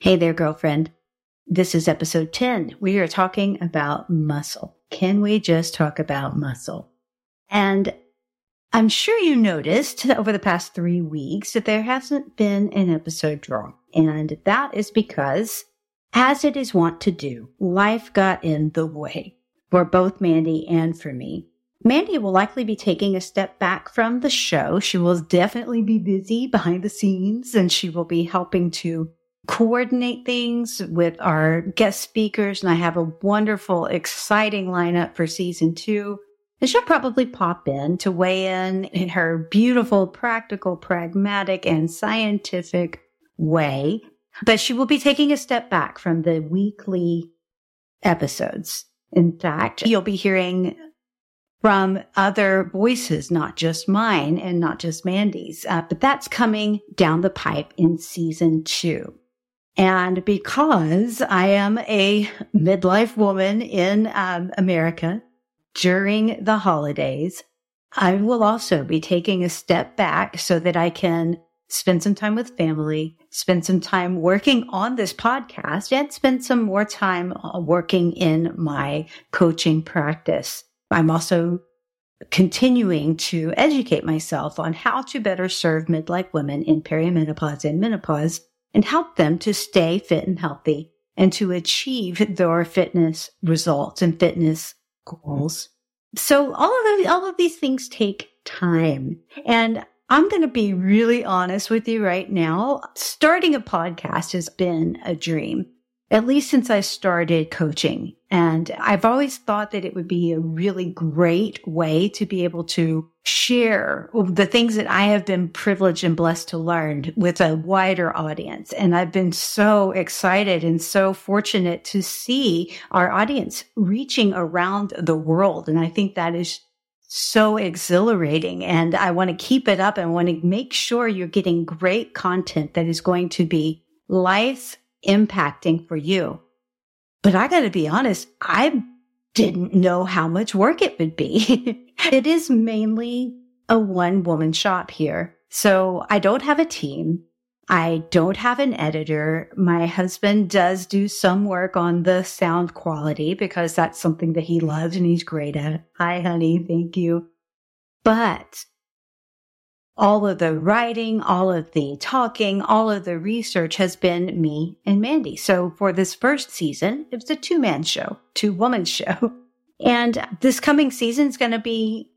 Hey there, girlfriend. This is episode 10. We are talking about muscle. Can we just talk about muscle? And I'm sure you noticed over the past three weeks that there hasn't been an episode drop. And that is because, as it is wont to do, life got in the way for both Mandy and for me. Mandy will likely be taking a step back from the show. She will definitely be busy behind the scenes and she will be helping to coordinate things with our guest speakers. And I have a wonderful, exciting lineup for season two. And she'll probably pop in to weigh in in her beautiful, practical, pragmatic, and scientific way. But she will be taking a step back from the weekly episodes. In fact, you'll be hearing from other voices, not just mine and not just Mandy's. Uh, but that's coming down the pipe in season two. And because I am a midlife woman in um, America during the holidays, I will also be taking a step back so that I can spend some time with family, spend some time working on this podcast, and spend some more time uh, working in my coaching practice. I'm also continuing to educate myself on how to better serve midlife women in perimenopause and menopause and help them to stay fit and healthy and to achieve their fitness results and fitness goals. So all of those, all of these things take time. And I'm going to be really honest with you right now. Starting a podcast has been a dream at least since I started coaching. And I've always thought that it would be a really great way to be able to share the things that I have been privileged and blessed to learn with a wider audience. And I've been so excited and so fortunate to see our audience reaching around the world. And I think that is so exhilarating and I want to keep it up and want to make sure you're getting great content that is going to be life impacting for you. But I got to be honest, I didn't know how much work it would be. it is mainly a one woman shop here. So I don't have a team. I don't have an editor. My husband does do some work on the sound quality because that's something that he loves and he's great at. Hi, honey. Thank you. But all of the writing, all of the talking, all of the research has been me and Mandy. So for this first season, it was a two man show, two woman show. And this coming season is going to be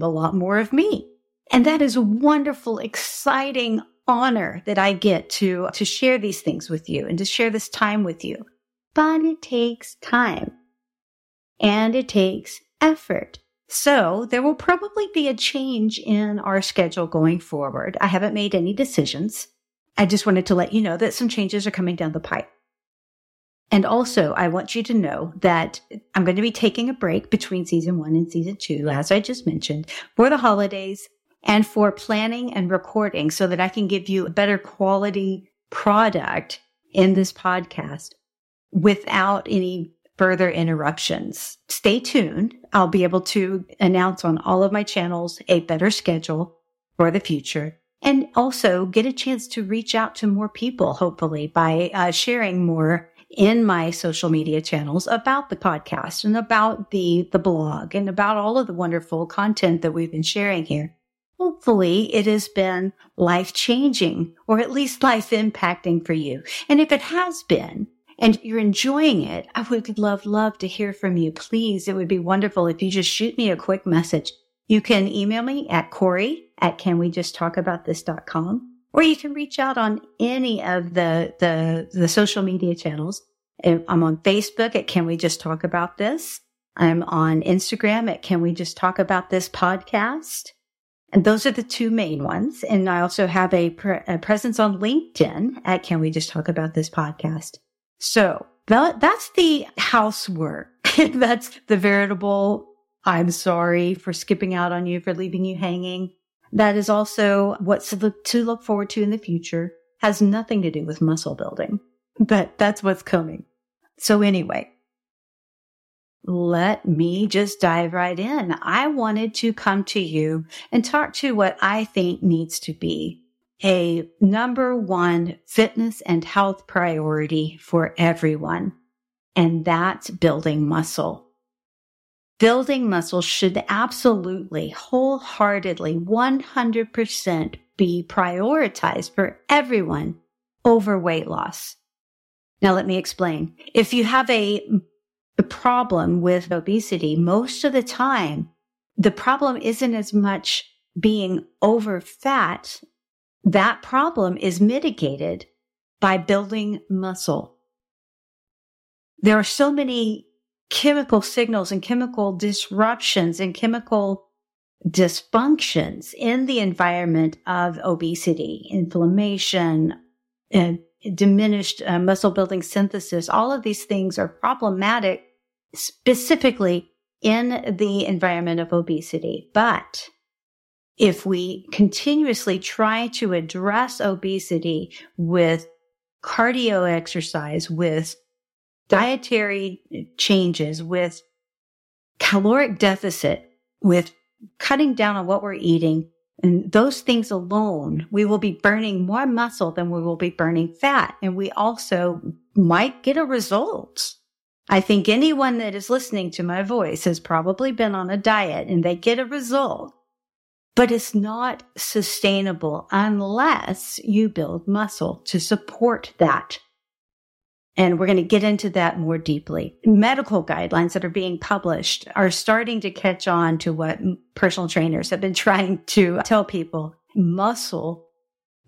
a lot more of me. And that is a wonderful, exciting honor that I get to, to share these things with you and to share this time with you. But it takes time and it takes effort. So there will probably be a change in our schedule going forward. I haven't made any decisions. I just wanted to let you know that some changes are coming down the pipe. And also, I want you to know that I'm going to be taking a break between season one and season two, as I just mentioned, for the holidays and for planning and recording so that I can give you a better quality product in this podcast without any further interruptions. Stay tuned. I'll be able to announce on all of my channels a better schedule for the future and also get a chance to reach out to more people, hopefully by uh, sharing more in my social media channels about the podcast and about the, the blog and about all of the wonderful content that we've been sharing here. Hopefully it has been life changing or at least life impacting for you. And if it has been, and you're enjoying it, I would love, love to hear from you. Please, it would be wonderful if you just shoot me a quick message. You can email me at Corey at canwejusttalkaboutthis.com, or you can reach out on any of the, the, the social media channels. I'm on Facebook at Can We Just Talk About This? I'm on Instagram at Can We Just Talk About This podcast? And those are the two main ones. And I also have a, pre- a presence on LinkedIn at Can We Just Talk About This podcast? So that, that's the housework. that's the veritable, I'm sorry for skipping out on you, for leaving you hanging. That is also what's to look, to look forward to in the future. Has nothing to do with muscle building, but that's what's coming. So anyway, let me just dive right in. I wanted to come to you and talk to what I think needs to be a number one fitness and health priority for everyone, and that's building muscle. Building muscle should absolutely, wholeheartedly, 100% be prioritized for everyone over weight loss. Now, let me explain. If you have a, a problem with obesity, most of the time, the problem isn't as much being over fat. That problem is mitigated by building muscle. There are so many chemical signals and chemical disruptions and chemical dysfunctions in the environment of obesity, inflammation, and diminished uh, muscle building synthesis. All of these things are problematic specifically in the environment of obesity. But if we continuously try to address obesity with cardio exercise, with dietary changes, with caloric deficit, with cutting down on what we're eating, and those things alone, we will be burning more muscle than we will be burning fat. And we also might get a result. I think anyone that is listening to my voice has probably been on a diet and they get a result, but it's not sustainable unless you build muscle to support that. And we're going to get into that more deeply. Medical guidelines that are being published are starting to catch on to what personal trainers have been trying to tell people. Muscle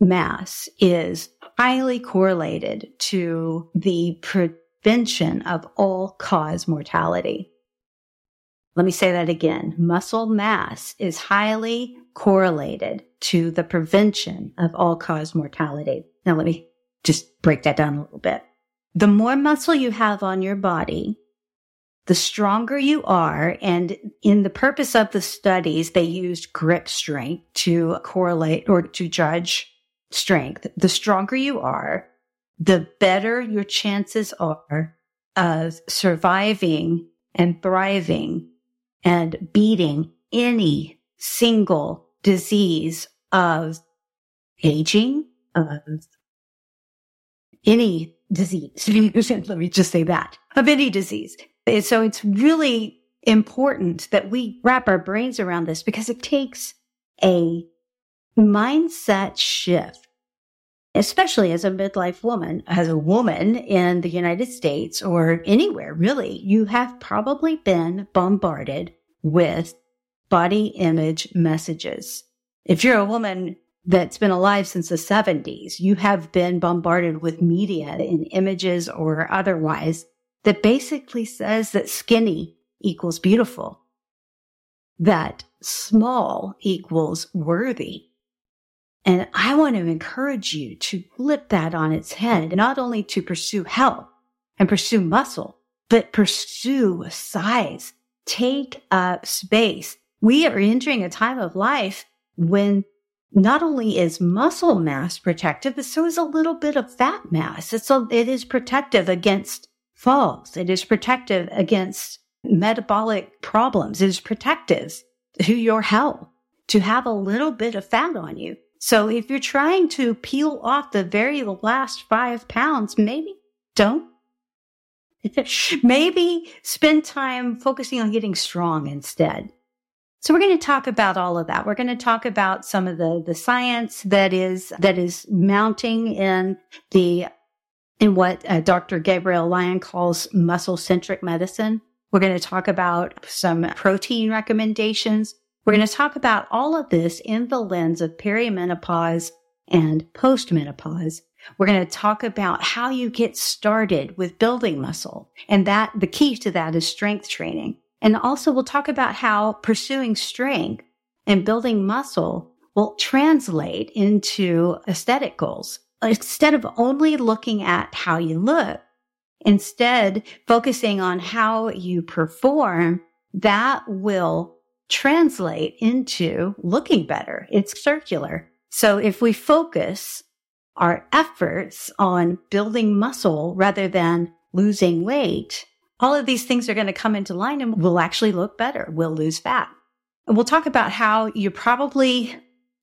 mass is highly correlated to the prevention of all cause mortality. Let me say that again. Muscle mass is highly correlated to the prevention of all cause mortality. Now let me just break that down a little bit. The more muscle you have on your body, the stronger you are. And in the purpose of the studies, they used grip strength to correlate or to judge strength. The stronger you are, the better your chances are of surviving and thriving and beating any single disease of aging, of any disease. Let me just say that of any disease. So it's really important that we wrap our brains around this because it takes a mindset shift, especially as a midlife woman, as a woman in the United States or anywhere really, you have probably been bombarded with body image messages. If you're a woman that's been alive since the 70s. You have been bombarded with media in images or otherwise that basically says that skinny equals beautiful, that small equals worthy. And I want to encourage you to flip that on its head, not only to pursue health and pursue muscle, but pursue size. Take up space. We are entering a time of life when not only is muscle mass protective, but so is a little bit of fat mass. It's a, it is protective against falls. It is protective against metabolic problems. It is protective to your health to have a little bit of fat on you. So if you're trying to peel off the very last five pounds, maybe don't. maybe spend time focusing on getting strong instead. So we're going to talk about all of that. We're going to talk about some of the, the science that is, that is mounting in the, in what uh, Dr. Gabrielle Lyon calls muscle centric medicine. We're going to talk about some protein recommendations. We're going to talk about all of this in the lens of perimenopause and postmenopause. We're going to talk about how you get started with building muscle. And that the key to that is strength training. And also we'll talk about how pursuing strength and building muscle will translate into aesthetic goals. Instead of only looking at how you look, instead focusing on how you perform, that will translate into looking better. It's circular. So if we focus our efforts on building muscle rather than losing weight, all of these things are going to come into line and we'll actually look better. We'll lose fat. And we'll talk about how you're probably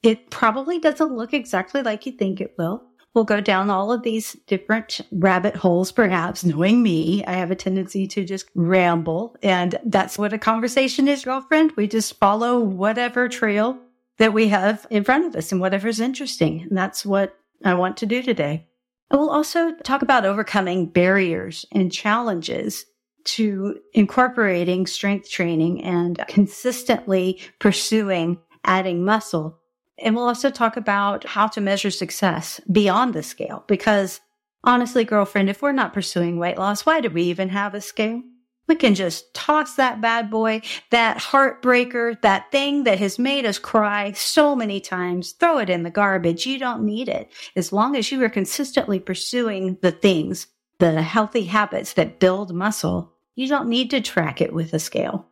It probably doesn't look exactly like you think it will. We'll go down all of these different rabbit holes, perhaps. Knowing me, I have a tendency to just ramble. And that's what a conversation is, girlfriend. We just follow whatever trail that we have in front of us and whatever's interesting. And that's what I want to do today. I will also talk about overcoming barriers and challenges to incorporating strength training and consistently pursuing adding muscle. And we'll also talk about how to measure success beyond the scale. Because honestly, girlfriend, if we're not pursuing weight loss, why do we even have a scale? We can just toss that bad boy, that heartbreaker, that thing that has made us cry so many times, throw it in the garbage. You don't need it. As long as you are consistently pursuing the things, the healthy habits that build muscle, you don't need to track it with a scale.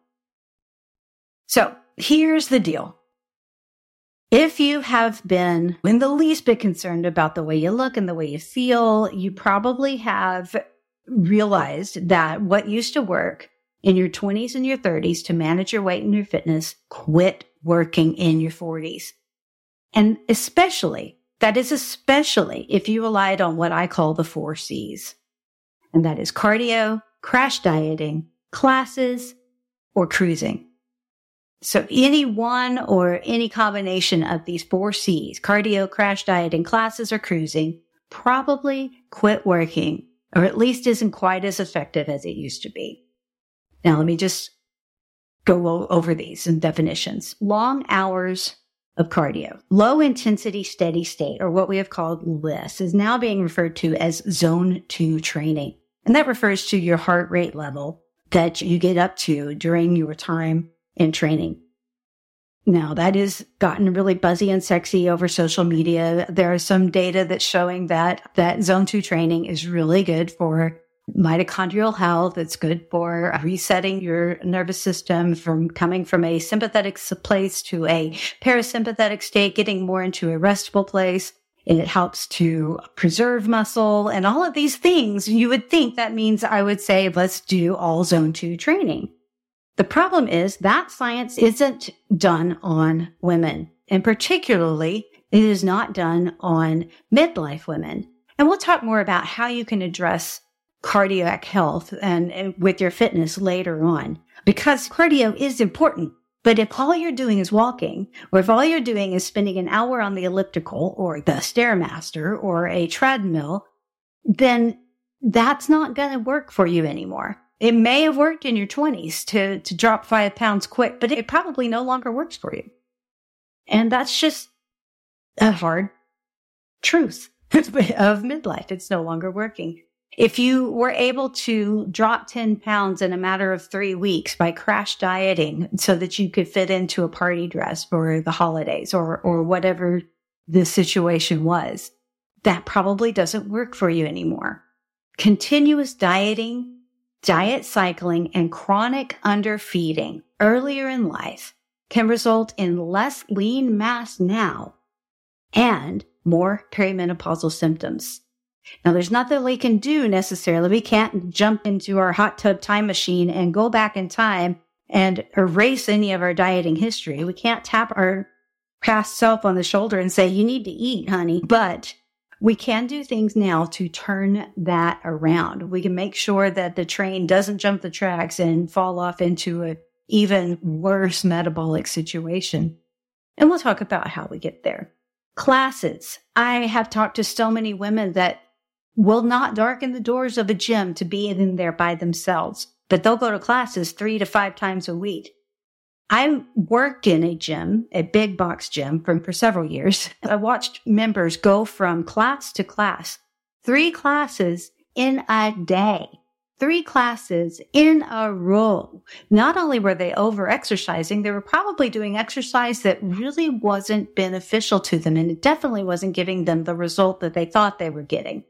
So here's the deal. If you have been in the least bit concerned about the way you look and the way you feel, you probably have realized that what used to work in your 20s and your 30s to manage your weight and your fitness quit working in your 40s. And especially, that is especially if you relied on what I call the four C's. And that is cardio, crash dieting, classes, or cruising. So any one or any combination of these four C's, cardio, crash dieting, classes, or cruising, probably quit working or at least isn't quite as effective as it used to be. Now, let me just go over these and definitions. Long hours of cardio, low intensity steady state, or what we have called LISS, is now being referred to as zone two training. And that refers to your heart rate level that you get up to during your time in training. Now that has gotten really buzzy and sexy over social media. There is some data that's showing that that zone two training is really good for mitochondrial health. It's good for resetting your nervous system from coming from a sympathetic place to a parasympathetic state, getting more into a restful place. It helps to preserve muscle and all of these things. You would think that means I would say, let's do all zone two training. The problem is that science isn't done on women, and particularly it is not done on midlife women. And we'll talk more about how you can address cardiac health and, and with your fitness later on, because cardio is important. But if all you're doing is walking, or if all you're doing is spending an hour on the elliptical or the Stairmaster or a treadmill, then that's not going to work for you anymore. It may have worked in your 20s to, to drop five pounds quick, but it probably no longer works for you. And that's just a hard truth of midlife. It's no longer working. If you were able to drop 10 pounds in a matter of three weeks by crash dieting so that you could fit into a party dress for the holidays or, or whatever the situation was, that probably doesn't work for you anymore. Continuous dieting diet cycling and chronic underfeeding earlier in life can result in less lean mass now and more perimenopausal symptoms. Now, there's nothing we can do necessarily. We can't jump into our hot tub time machine and go back in time and erase any of our dieting history. We can't tap our past self on the shoulder and say, you need to eat, honey. But we can do things now to turn that around. We can make sure that the train doesn't jump the tracks and fall off into an even worse metabolic situation. And we'll talk about how we get there. Classes. I have talked to so many women that will not darken the doors of a gym to be in there by themselves, but they'll go to classes three to five times a week. I worked in a gym, a big box gym for, for several years. I watched members go from class to class, three classes in a day, three classes in a row. Not only were they over exercising, they were probably doing exercise that really wasn't beneficial to them. And it definitely wasn't giving them the result that they thought they were getting.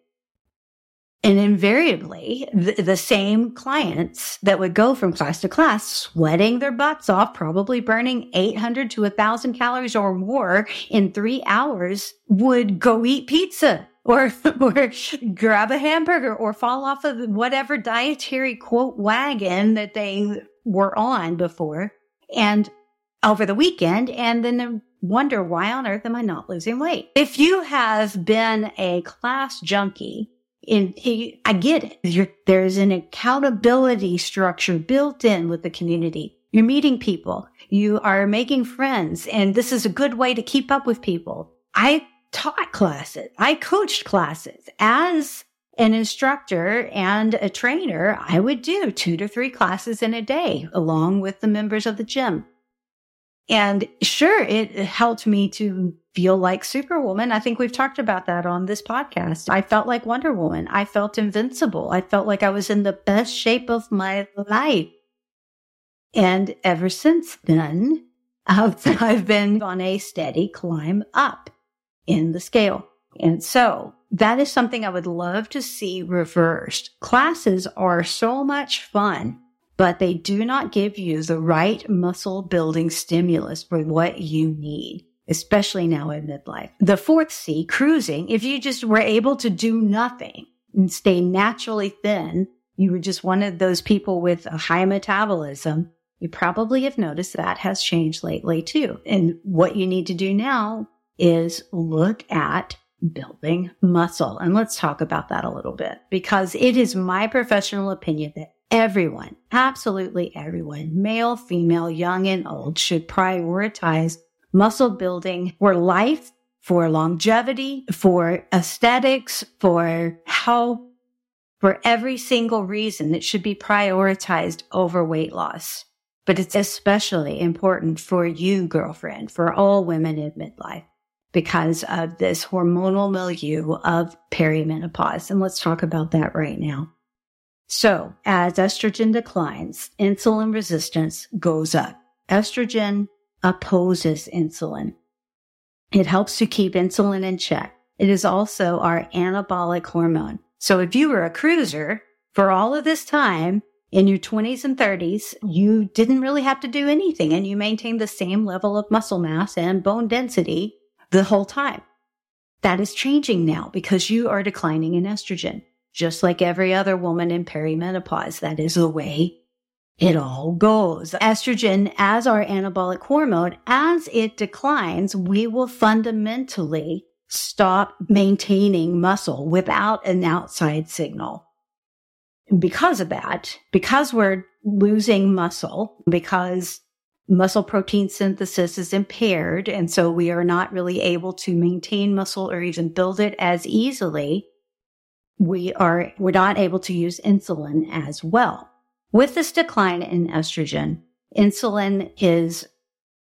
And invariably, the, the, same clients that would go from class to class, sweating their butts off, probably burning 800 to 1,000 calories or more in three hours, would go eat pizza or, or grab a hamburger or fall off of whatever dietary quote wagon that they were on before and over the weekend. And then the wonder why on earth am I not losing weight? If you have been a class junkie, in, I get it. You're, there's an accountability structure built in with the community. You're meeting people. You are making friends. And this is a good way to keep up with people. I taught classes. I coached classes as an instructor and a trainer. I would do two to three classes in a day along with the members of the gym. And sure, it helped me to feel like Superwoman. I think we've talked about that on this podcast. I felt like Wonder Woman. I felt invincible. I felt like I was in the best shape of my life. And ever since then, I've been on a steady climb up in the scale. And so that is something I would love to see reversed. Classes are so much fun but they do not give you the right muscle building stimulus for what you need, especially now in midlife. The fourth C, cruising, if you just were able to do nothing and stay naturally thin, you were just one of those people with a high metabolism, you probably have noticed that has changed lately too. And what you need to do now is look at building muscle. And let's talk about that a little bit because it is my professional opinion that everyone, absolutely everyone, male, female, young and old should prioritize muscle building for life, for longevity, for aesthetics, for health, for every single reason it should be prioritized over weight loss. But it's especially important for you, girlfriend, for all women in midlife because of this hormonal milieu of perimenopause. And let's talk about that right now. So as estrogen declines, insulin resistance goes up. Estrogen opposes insulin. It helps to keep insulin in check. It is also our anabolic hormone. So if you were a cruiser for all of this time in your 20s and 30s, you didn't really have to do anything and you maintained the same level of muscle mass and bone density the whole time. That is changing now because you are declining in estrogen just like every other woman in perimenopause. That is the way it all goes. Estrogen as our anabolic hormone, as it declines, we will fundamentally stop maintaining muscle without an outside signal. Because of that, because we're losing muscle, because muscle protein synthesis is impaired, and so we are not really able to maintain muscle or even build it as easily, we are, we're not able to use insulin as well. With this decline in estrogen, insulin is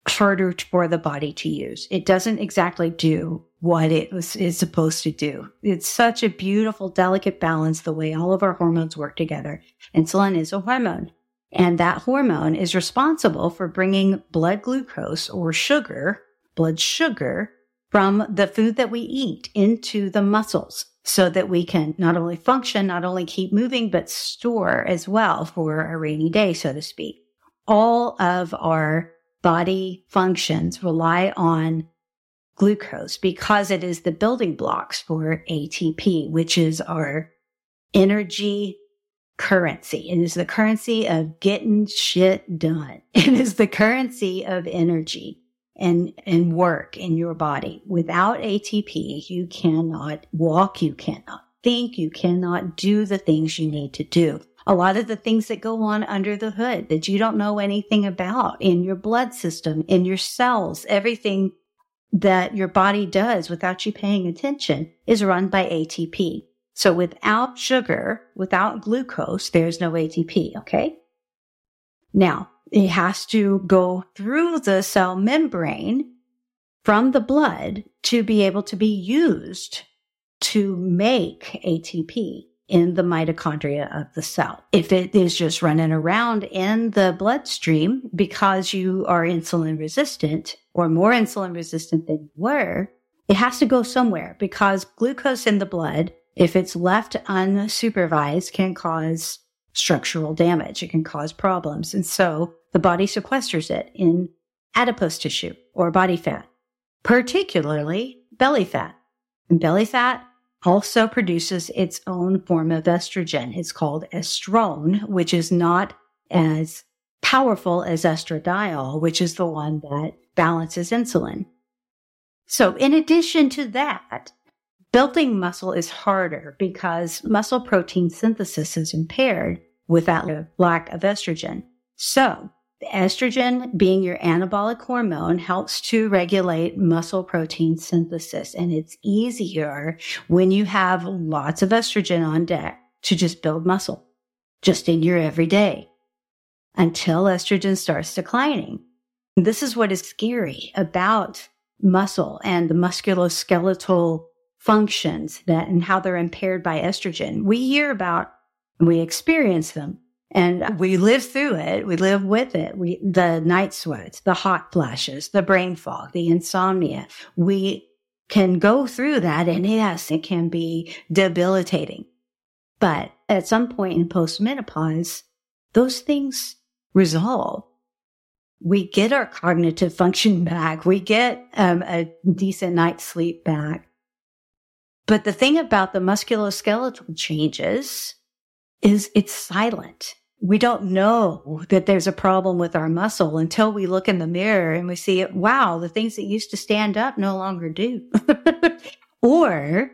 harder for the body to use. It doesn't exactly do what it was, is supposed to do. It's such a beautiful, delicate balance the way all of our hormones work together. Insulin is a hormone. And that hormone is responsible for bringing blood glucose or sugar, blood sugar from the food that we eat into the muscles so that we can not only function, not only keep moving, but store as well for a rainy day, so to speak. All of our body functions rely on glucose because it is the building blocks for ATP, which is our energy currency. It is the currency of getting shit done. It is the currency of energy and, and work in your body. Without ATP, you cannot walk, you cannot think, you cannot do the things you need to do. A lot of the things that go on under the hood that you don't know anything about in your blood system, in your cells, everything that your body does without you paying attention is run by ATP. So without sugar, without glucose, there's no ATP. Okay. Now it has to go through the cell membrane from the blood to be able to be used to make ATP in the mitochondria of the cell. If it is just running around in the bloodstream because you are insulin resistant or more insulin resistant than you were, it has to go somewhere because glucose in the blood, if it's left unsupervised, can cause structural damage. It can cause problems. And so the body sequesters it in adipose tissue or body fat, particularly belly fat. And belly fat also produces its own form of estrogen. It's called estrone, which is not as powerful as estradiol, which is the one that balances insulin. So in addition to that, building muscle is harder because muscle protein synthesis is impaired without a lack of estrogen. So estrogen being your anabolic hormone helps to regulate muscle protein synthesis. And it's easier when you have lots of estrogen on deck to just build muscle just in your everyday until estrogen starts declining. This is what is scary about muscle and the musculoskeletal functions that and how they're impaired by estrogen. We hear about, we experience them and we live through it. We live with it. We, the night sweats, the hot flashes, the brain fog, the insomnia. We can go through that. And yes, it can be debilitating. But at some point in postmenopause, those things resolve. We get our cognitive function back. We get um, a decent night's sleep back. But the thing about the musculoskeletal changes is it's silent. We don't know that there's a problem with our muscle until we look in the mirror and we see it. Wow, the things that used to stand up no longer do. or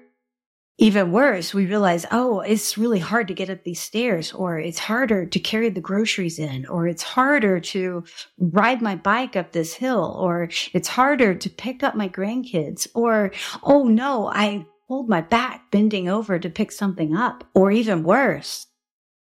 even worse, we realize, oh, it's really hard to get up these stairs, or it's harder to carry the groceries in, or it's harder to ride my bike up this hill, or it's harder to pick up my grandkids, or, oh no, I hold my back bending over to pick something up, or even worse,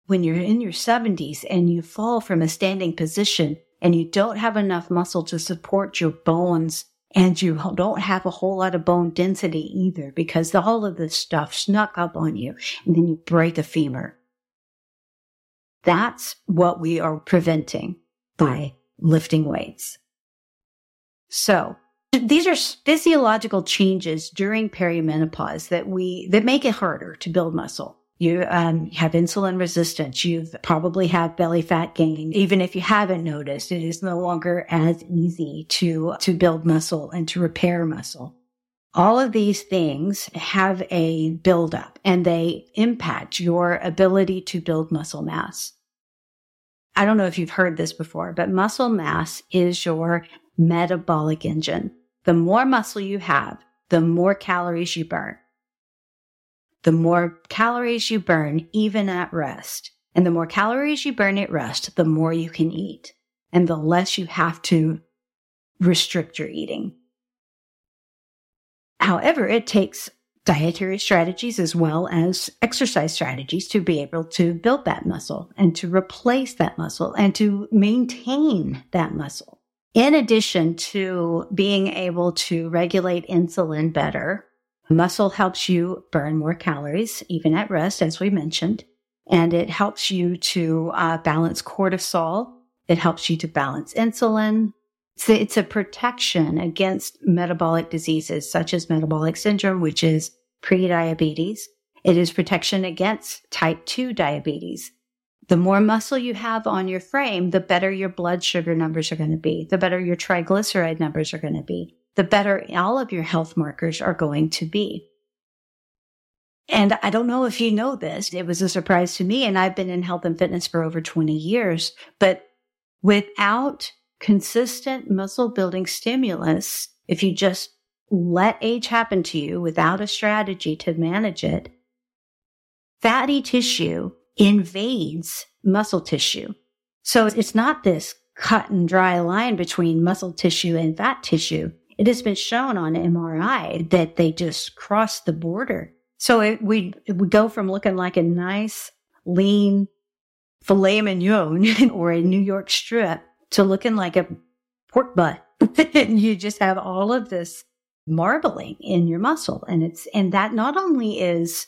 when you're in your 70s and you fall from a standing position and you don't have enough muscle to support your bones and you don't have a whole lot of bone density either because all of this stuff snuck up on you and then you break a femur. That's what we are preventing by lifting weights. So these are physiological changes during perimenopause that we, that make it harder to build muscle. You um, have insulin resistance. You've probably have belly fat gain. Even if you haven't noticed, it is no longer as easy to, to build muscle and to repair muscle. All of these things have a buildup and they impact your ability to build muscle mass. I don't know if you've heard this before, but muscle mass is your metabolic engine. The more muscle you have, the more calories you burn the more calories you burn even at rest. And the more calories you burn at rest, the more you can eat and the less you have to restrict your eating. However, it takes dietary strategies as well as exercise strategies to be able to build that muscle and to replace that muscle and to maintain that muscle. In addition to being able to regulate insulin better Muscle helps you burn more calories, even at rest, as we mentioned, and it helps you to uh, balance cortisol. It helps you to balance insulin. It's a protection against metabolic diseases such as metabolic syndrome, which is prediabetes. It is protection against type 2 diabetes. The more muscle you have on your frame, the better your blood sugar numbers are going to be, the better your triglyceride numbers are going to be the better all of your health markers are going to be. And I don't know if you know this. It was a surprise to me. And I've been in health and fitness for over 20 years, but without consistent muscle building stimulus, if you just let age happen to you without a strategy to manage it, fatty tissue invades muscle tissue. So it's not this cut and dry line between muscle tissue and fat tissue. It has been shown on MRI that they just cross the border. So it, we, it would go from looking like a nice, lean filet mignon or a New York strip to looking like a pork butt. and you just have all of this marbling in your muscle. And it's, and that not only is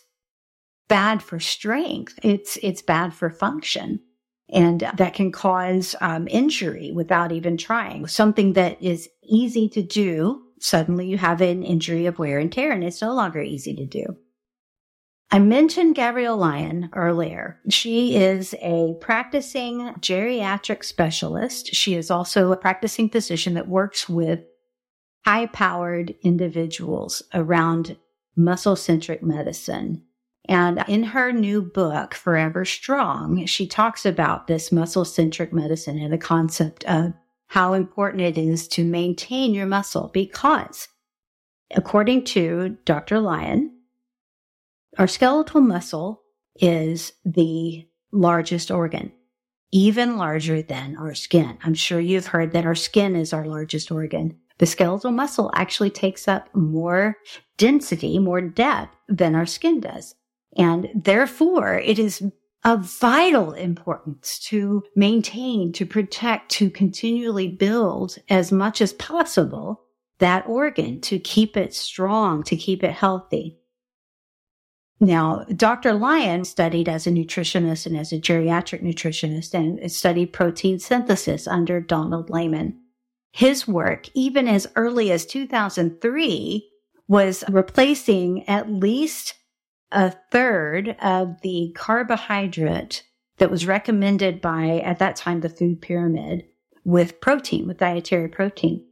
bad for strength, it's, it's bad for function. And that can cause um, injury without even trying. Something that is easy to do, suddenly you have an injury of wear and tear, and it's no longer easy to do. I mentioned Gabrielle Lyon earlier. She is a practicing geriatric specialist. She is also a practicing physician that works with high powered individuals around muscle centric medicine. And in her new book, Forever Strong, she talks about this muscle centric medicine and the concept of how important it is to maintain your muscle because according to Dr. Lyon, our skeletal muscle is the largest organ, even larger than our skin. I'm sure you've heard that our skin is our largest organ. The skeletal muscle actually takes up more density, more depth than our skin does. And therefore it is of vital importance to maintain, to protect, to continually build as much as possible that organ to keep it strong, to keep it healthy. Now, Dr. Lyon studied as a nutritionist and as a geriatric nutritionist and studied protein synthesis under Donald Layman. His work, even as early as 2003, was replacing at least a third of the carbohydrate that was recommended by, at that time, the food pyramid with protein, with dietary protein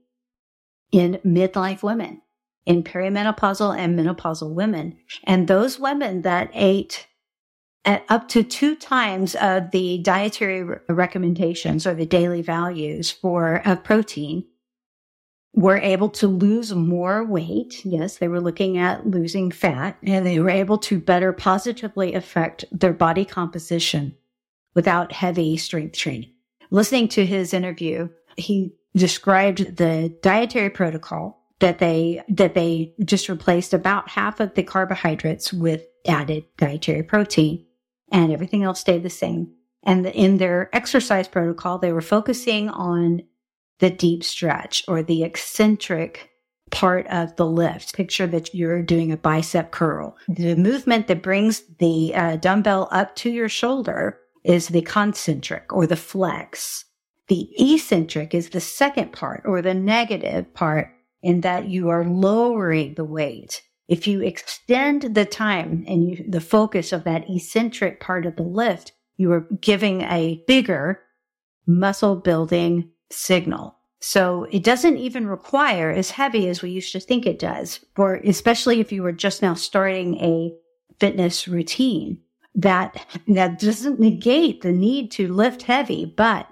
in midlife women, in perimenopausal and menopausal women. And those women that ate at up to two times of the dietary recommendations or the daily values for of protein were able to lose more weight. Yes, they were looking at losing fat and they were able to better positively affect their body composition without heavy strength training. Listening to his interview, he described the dietary protocol that they, that they just replaced about half of the carbohydrates with added dietary protein and everything else stayed the same. And in their exercise protocol, they were focusing on the deep stretch or the eccentric part of the lift. Picture that you're doing a bicep curl. The movement that brings the uh, dumbbell up to your shoulder is the concentric or the flex. The eccentric is the second part or the negative part in that you are lowering the weight. If you extend the time and you, the focus of that eccentric part of the lift, you are giving a bigger muscle building signal. So it doesn't even require as heavy as we used to think it does for, especially if you were just now starting a fitness routine that, that doesn't negate the need to lift heavy, but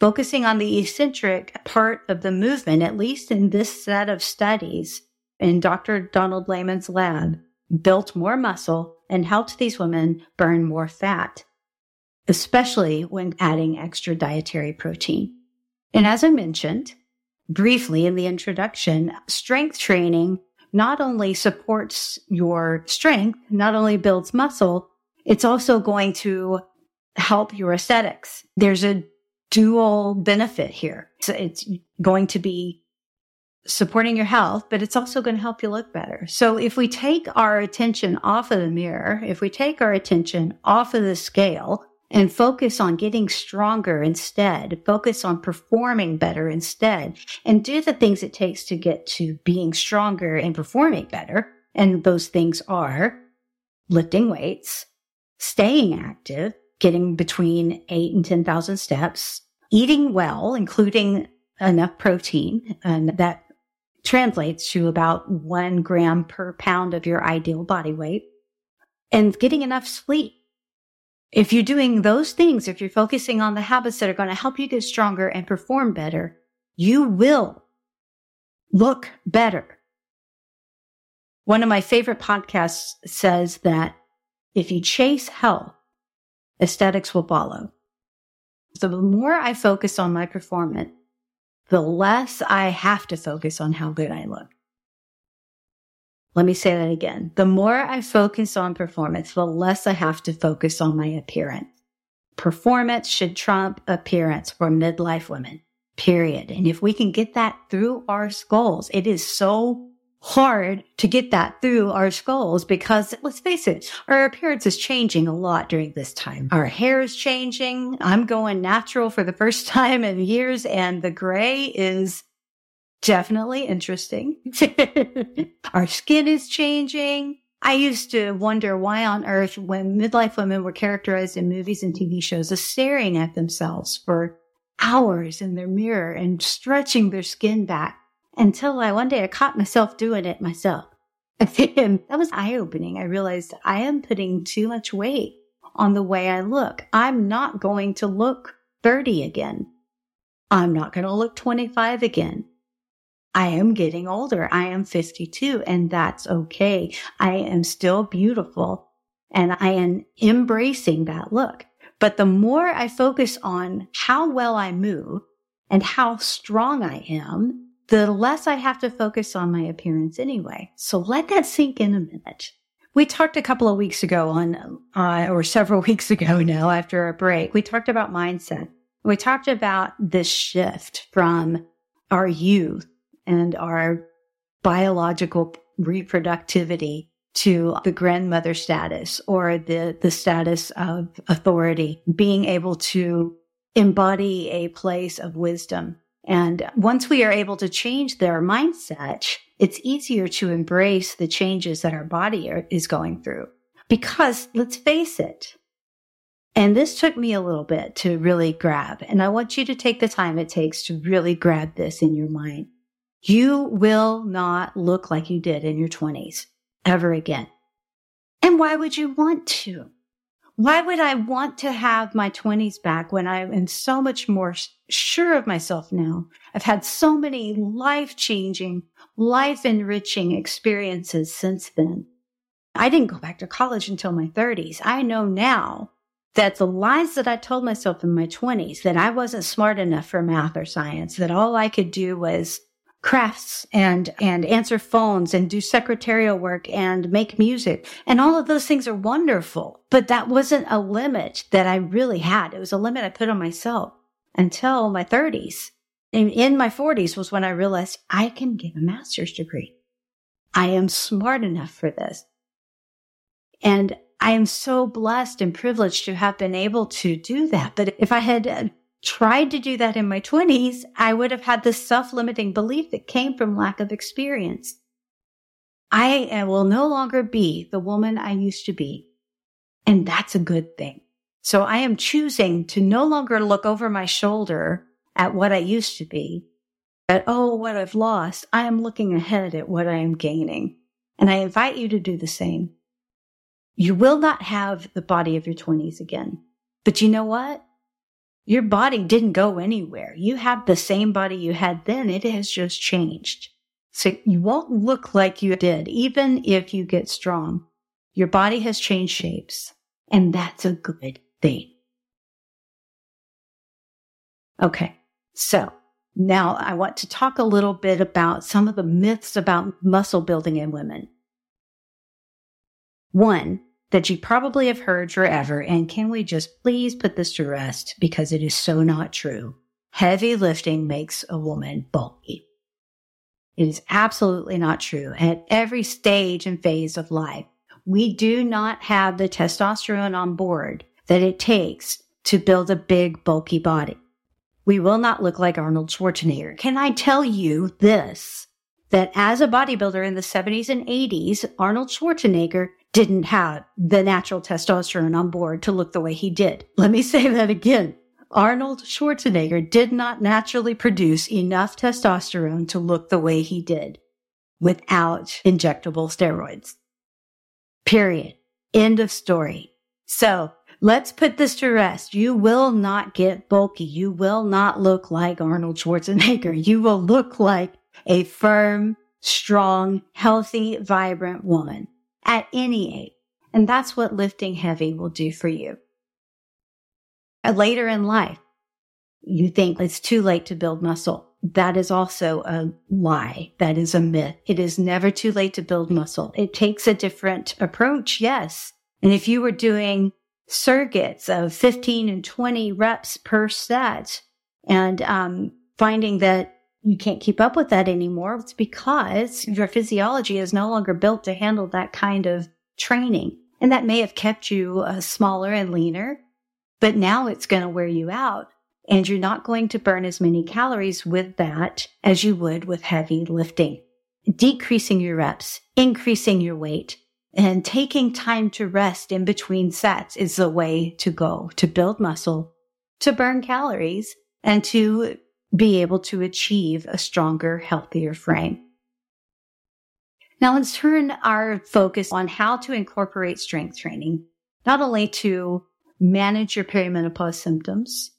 focusing on the eccentric part of the movement, at least in this set of studies in Dr. Donald Layman's lab, built more muscle and helped these women burn more fat, especially when adding extra dietary protein. And as I mentioned briefly in the introduction, strength training not only supports your strength, not only builds muscle, it's also going to help your aesthetics. There's a dual benefit here. So it's going to be supporting your health, but it's also going to help you look better. So if we take our attention off of the mirror, if we take our attention off of the scale and focus on getting stronger instead, focus on performing better instead, and do the things it takes to get to being stronger and performing better. And those things are lifting weights, staying active, getting between eight and 10,000 steps, eating well, including enough protein, and that translates to about one gram per pound of your ideal body weight, and getting enough sleep if you're doing those things, if you're focusing on the habits that are going to help you get stronger and perform better, you will look better. One of my favorite podcasts says that if you chase health, aesthetics will follow. So the more I focus on my performance, the less I have to focus on how good I look. Let me say that again. The more I focus on performance, the less I have to focus on my appearance. Performance should trump appearance for midlife women, period. And if we can get that through our skulls, it is so hard to get that through our skulls because let's face it, our appearance is changing a lot during this time. Our hair is changing. I'm going natural for the first time in years and the gray is definitely interesting. Our skin is changing. I used to wonder why on earth, when midlife women were characterized in movies and TV shows as staring at themselves for hours in their mirror and stretching their skin back until I one day I caught myself doing it myself. That was eye opening. I realized I am putting too much weight on the way I look. I'm not going to look 30 again. I'm not going to look 25 again. I am getting older. I am 52 and that's okay. I am still beautiful and I am embracing that look. But the more I focus on how well I move and how strong I am, the less I have to focus on my appearance anyway. So let that sink in a minute. We talked a couple of weeks ago on, uh, or several weeks ago now after our break, we talked about mindset. We talked about this shift from our youth and our biological reproductivity to the grandmother status or the, the status of authority, being able to embody a place of wisdom. And once we are able to change their mindset, it's easier to embrace the changes that our body are, is going through. Because let's face it, and this took me a little bit to really grab, and I want you to take the time it takes to really grab this in your mind. You will not look like you did in your 20s ever again. And why would you want to? Why would I want to have my 20s back when I am so much more sure of myself now? I've had so many life changing, life enriching experiences since then. I didn't go back to college until my 30s. I know now that the lies that I told myself in my 20s, that I wasn't smart enough for math or science, that all I could do was crafts and, and answer phones and do secretarial work and make music. And all of those things are wonderful, but that wasn't a limit that I really had. It was a limit I put on myself until my thirties. And in my forties was when I realized I can get a master's degree. I am smart enough for this. And I am so blessed and privileged to have been able to do that. But if I had tried to do that in my 20s, I would have had this self limiting belief that came from lack of experience. I uh, will no longer be the woman I used to be. And that's a good thing. So I am choosing to no longer look over my shoulder at what I used to be, at, oh, what I've lost. I am looking ahead at what I am gaining. And I invite you to do the same. You will not have the body of your 20s again. But you know what? Your body didn't go anywhere. You have the same body you had then. It has just changed. So you won't look like you did, even if you get strong. Your body has changed shapes, and that's a good thing. Okay. So now I want to talk a little bit about some of the myths about muscle building in women. One, that you probably have heard forever. And can we just please put this to rest because it is so not true? Heavy lifting makes a woman bulky. It is absolutely not true. At every stage and phase of life, we do not have the testosterone on board that it takes to build a big, bulky body. We will not look like Arnold Schwarzenegger. Can I tell you this? That as a bodybuilder in the 70s and 80s, Arnold Schwarzenegger didn't have the natural testosterone on board to look the way he did. Let me say that again. Arnold Schwarzenegger did not naturally produce enough testosterone to look the way he did without injectable steroids. Period. End of story. So let's put this to rest. You will not get bulky. You will not look like Arnold Schwarzenegger. You will look like a firm, strong, healthy, vibrant woman at any age. And that's what lifting heavy will do for you. Later in life, you think it's too late to build muscle. That is also a lie. That is a myth. It is never too late to build muscle. It takes a different approach. Yes. And if you were doing circuits of 15 and 20 reps per set and um, finding that you can't keep up with that anymore, it's because your physiology is no longer built to handle that kind of training. And that may have kept you uh, smaller and leaner, but now it's going to wear you out. And you're not going to burn as many calories with that as you would with heavy lifting. Decreasing your reps, increasing your weight, and taking time to rest in between sets is the way to go to build muscle, to burn calories, and to be able to achieve a stronger, healthier frame. Now let's turn our focus on how to incorporate strength training, not only to manage your perimenopause symptoms,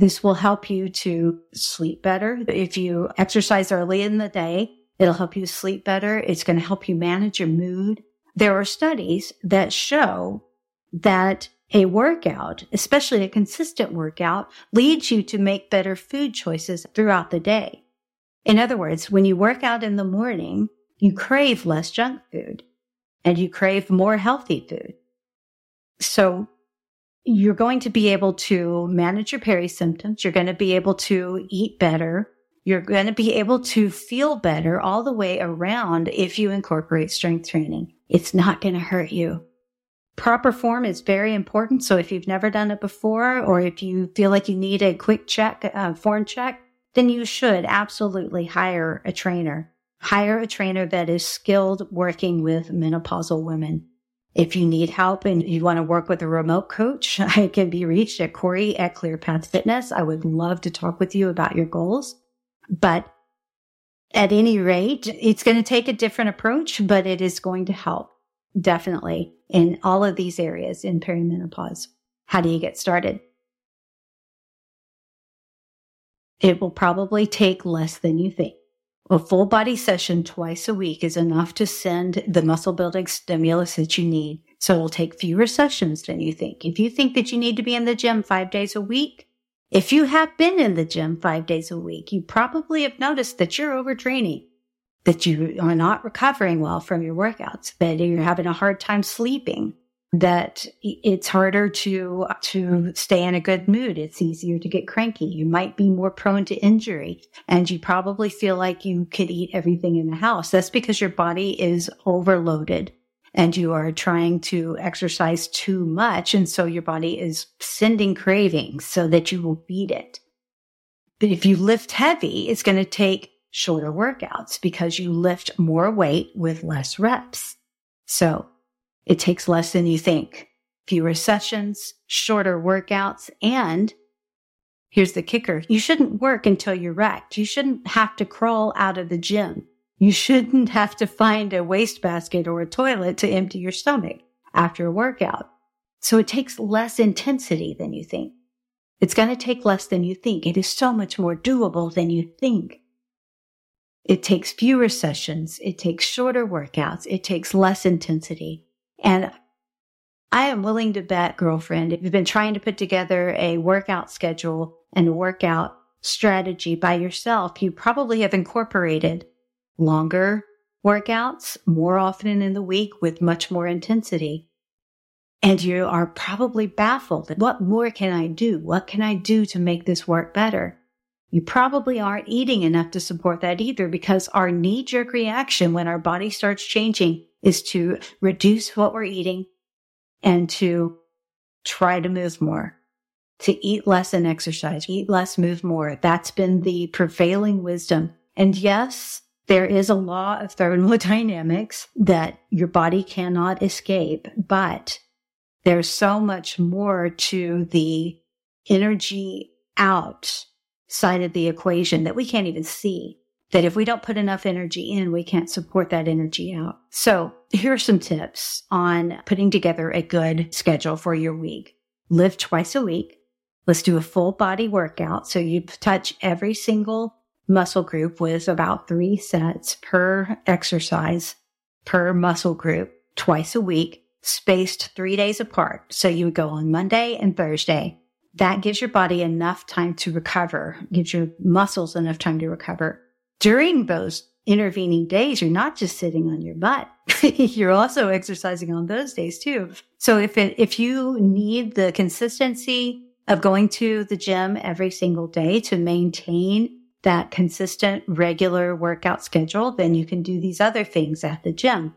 This will help you to sleep better. If you exercise early in the day, it'll help you sleep better. It's going to help you manage your mood. There are studies that show that a workout, especially a consistent workout, leads you to make better food choices throughout the day. In other words, when you work out in the morning, you crave less junk food and you crave more healthy food. So you're going to be able to manage your peri symptoms. You're going to be able to eat better. You're going to be able to feel better all the way around if you incorporate strength training. It's not going to hurt you. Proper form is very important. So if you've never done it before, or if you feel like you need a quick check, uh, form check, then you should absolutely hire a trainer. Hire a trainer that is skilled working with menopausal women. If you need help and you want to work with a remote coach, I can be reached at Corey at ClearPath Fitness. I would love to talk with you about your goals. But at any rate, it's going to take a different approach, but it is going to help definitely in all of these areas in perimenopause. How do you get started? It will probably take less than you think. A full body session twice a week is enough to send the muscle building stimulus that you need. So it'll take fewer sessions than you think. If you think that you need to be in the gym five days a week, if you have been in the gym five days a week, you probably have noticed that you're overtraining, that you are not recovering well from your workouts, that you're having a hard time sleeping, that it's harder to to stay in a good mood. It's easier to get cranky. You might be more prone to injury and you probably feel like you could eat everything in the house. That's because your body is overloaded and you are trying to exercise too much and so your body is sending cravings so that you will beat it. But if you lift heavy it's going to take shorter workouts because you lift more weight with less reps so it takes less than you think. Fewer sessions, shorter workouts, and here's the kicker. You shouldn't work until you're wrecked. You shouldn't have to crawl out of the gym. You shouldn't have to find a wastebasket or a toilet to empty your stomach after a workout. So it takes less intensity than you think. It's going to take less than you think. It is so much more doable than you think. It takes fewer sessions. It takes shorter workouts. It takes less intensity. And I am willing to bet, girlfriend, if you've been trying to put together a workout schedule and a workout strategy by yourself, you probably have incorporated longer workouts more often in the week with much more intensity. And you are probably baffled. What more can I do? What can I do to make this work better? You probably aren't eating enough to support that either because our knee jerk reaction when our body starts changing is to reduce what we're eating and to try to move more, to eat less and exercise, eat less, move more. That's been the prevailing wisdom. And yes, there is a law of thermodynamics that your body cannot escape, but there's so much more to the energy out side of the equation that we can't even see that if we don't put enough energy in, we can't support that energy out. So here are some tips on putting together a good schedule for your week. Live twice a week. Let's do a full body workout. So you touch every single muscle group with about three sets per exercise per muscle group twice a week, spaced three days apart. So you would go on Monday and Thursday. That gives your body enough time to recover, gives your muscles enough time to recover during those intervening days, you're not just sitting on your butt. you're also exercising on those days too. So if it, if you need the consistency of going to the gym every single day to maintain that consistent, regular workout schedule, then you can do these other things at the gym.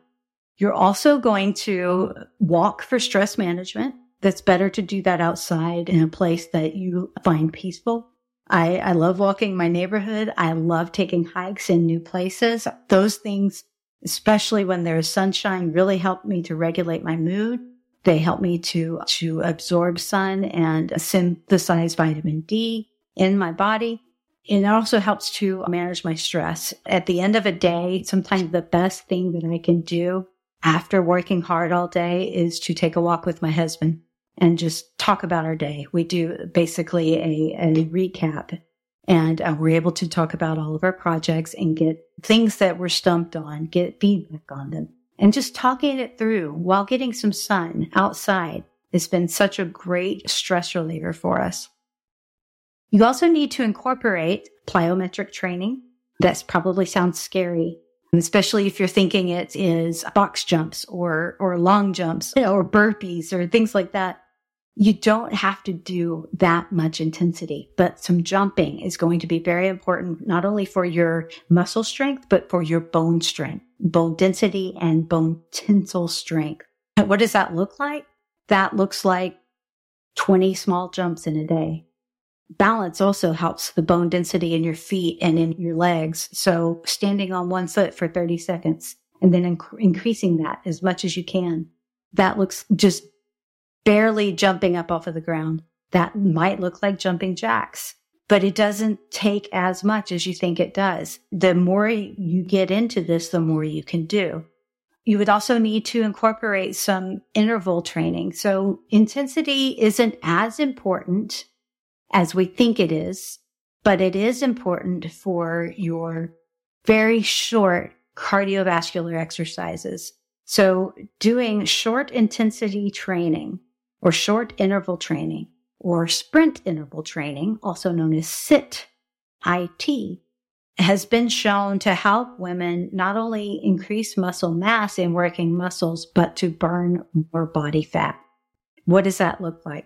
You're also going to walk for stress management. That's better to do that outside in a place that you find peaceful I, I love walking my neighborhood. I love taking hikes in new places. Those things, especially when there's sunshine, really help me to regulate my mood. They help me to, to absorb sun and synthesize vitamin D in my body. And it also helps to manage my stress. At the end of a day, sometimes the best thing that I can do after working hard all day is to take a walk with my husband. And just talk about our day. We do basically a, a recap and uh, we're able to talk about all of our projects and get things that we're stumped on, get feedback on them and just talking it through while getting some sun outside has been such a great stress reliever for us. You also need to incorporate plyometric training. That probably sounds scary, especially if you're thinking it is box jumps or, or long jumps or burpees or things like that. You don't have to do that much intensity, but some jumping is going to be very important, not only for your muscle strength, but for your bone strength, bone density and bone tensile strength. What does that look like? That looks like 20 small jumps in a day. Balance also helps the bone density in your feet and in your legs. So standing on one foot for 30 seconds and then inc- increasing that as much as you can. That looks just barely jumping up off of the ground. That might look like jumping jacks, but it doesn't take as much as you think it does. The more you get into this, the more you can do. You would also need to incorporate some interval training. So intensity isn't as important as we think it is, but it is important for your very short cardiovascular exercises. So doing short intensity training or short interval training or sprint interval training, also known as SIT, IT, has been shown to help women not only increase muscle mass in working muscles, but to burn more body fat. What does that look like?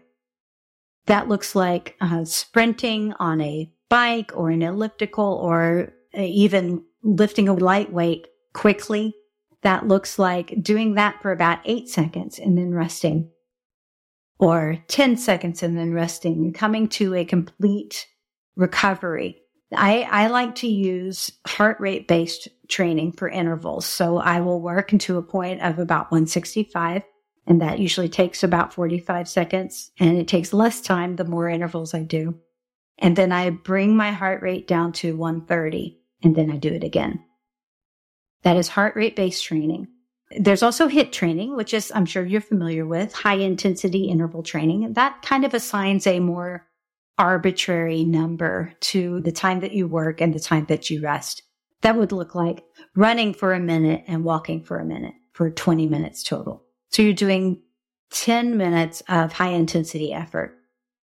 That looks like uh, sprinting on a bike or an elliptical or uh, even lifting a lightweight quickly. That looks like doing that for about eight seconds and then resting or 10 seconds and then resting coming to a complete recovery. I, I like to use heart rate based training for intervals. So I will work into a point of about 165 and that usually takes about 45 seconds and it takes less time the more intervals I do. And then I bring my heart rate down to 130 and then I do it again. That is heart rate based training. There's also HIIT training, which is, I'm sure you're familiar with, high intensity interval training. That kind of assigns a more arbitrary number to the time that you work and the time that you rest. That would look like running for a minute and walking for a minute for 20 minutes total. So you're doing 10 minutes of high intensity effort.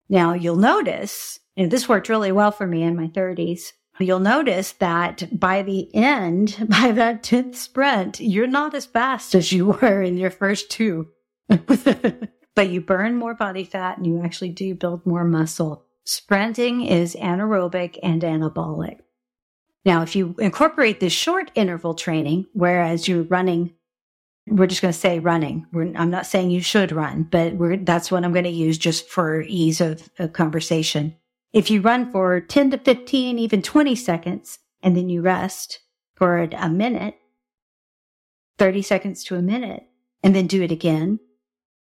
Now you'll notice, and this worked really well for me in my 30s. You'll notice that by the end, by that 10th sprint, you're not as fast as you were in your first two. but you burn more body fat and you actually do build more muscle. Sprinting is anaerobic and anabolic. Now, if you incorporate this short interval training, whereas you're running, we're just going to say running. We're, I'm not saying you should run, but that's what I'm going to use just for ease of, of conversation. If you run for 10 to 15, even 20 seconds, and then you rest for a minute, 30 seconds to a minute, and then do it again,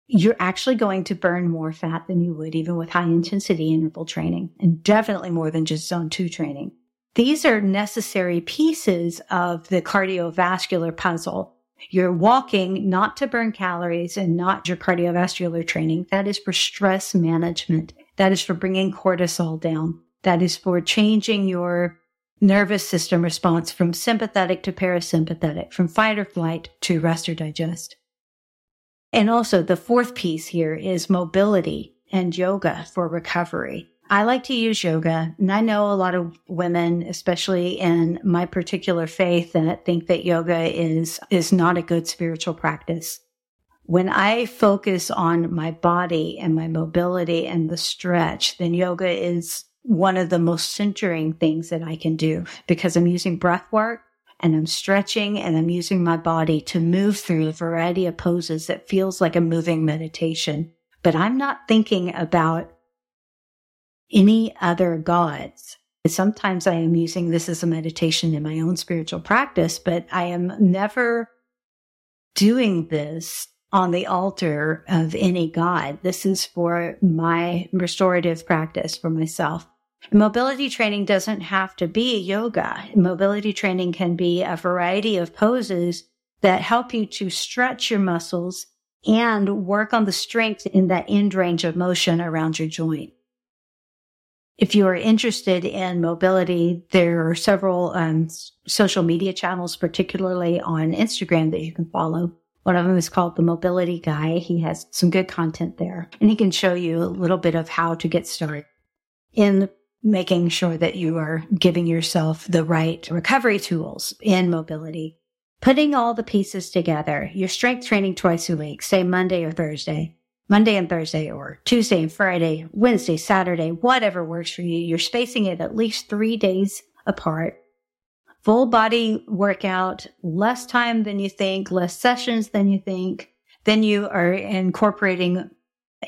you're actually going to burn more fat than you would even with high intensity interval training and definitely more than just zone two training. These are necessary pieces of the cardiovascular puzzle. You're walking not to burn calories and not your cardiovascular training. That is for stress management. That is for bringing cortisol down. That is for changing your nervous system response from sympathetic to parasympathetic, from fight or flight to rest or digest. And also the fourth piece here is mobility and yoga for recovery. I like to use yoga and I know a lot of women, especially in my particular faith that think that yoga is, is not a good spiritual practice when I focus on my body and my mobility and the stretch, then yoga is one of the most centering things that I can do because I'm using breath work and I'm stretching and I'm using my body to move through a variety of poses that feels like a moving meditation. But I'm not thinking about any other gods. Sometimes I am using this as a meditation in my own spiritual practice, but I am never doing this on the altar of any God. This is for my restorative practice for myself. Mobility training doesn't have to be yoga. Mobility training can be a variety of poses that help you to stretch your muscles and work on the strength in that end range of motion around your joint. If you are interested in mobility, there are several um, social media channels, particularly on Instagram, that you can follow. One of them is called the Mobility Guy. He has some good content there, and he can show you a little bit of how to get started in making sure that you are giving yourself the right recovery tools in mobility. Putting all the pieces together, your strength training twice a week, say Monday or Thursday, Monday and Thursday or Tuesday and Friday, Wednesday, Saturday, whatever works for you. You're spacing it at least three days apart. Full body workout, less time than you think, less sessions than you think. Then you are incorporating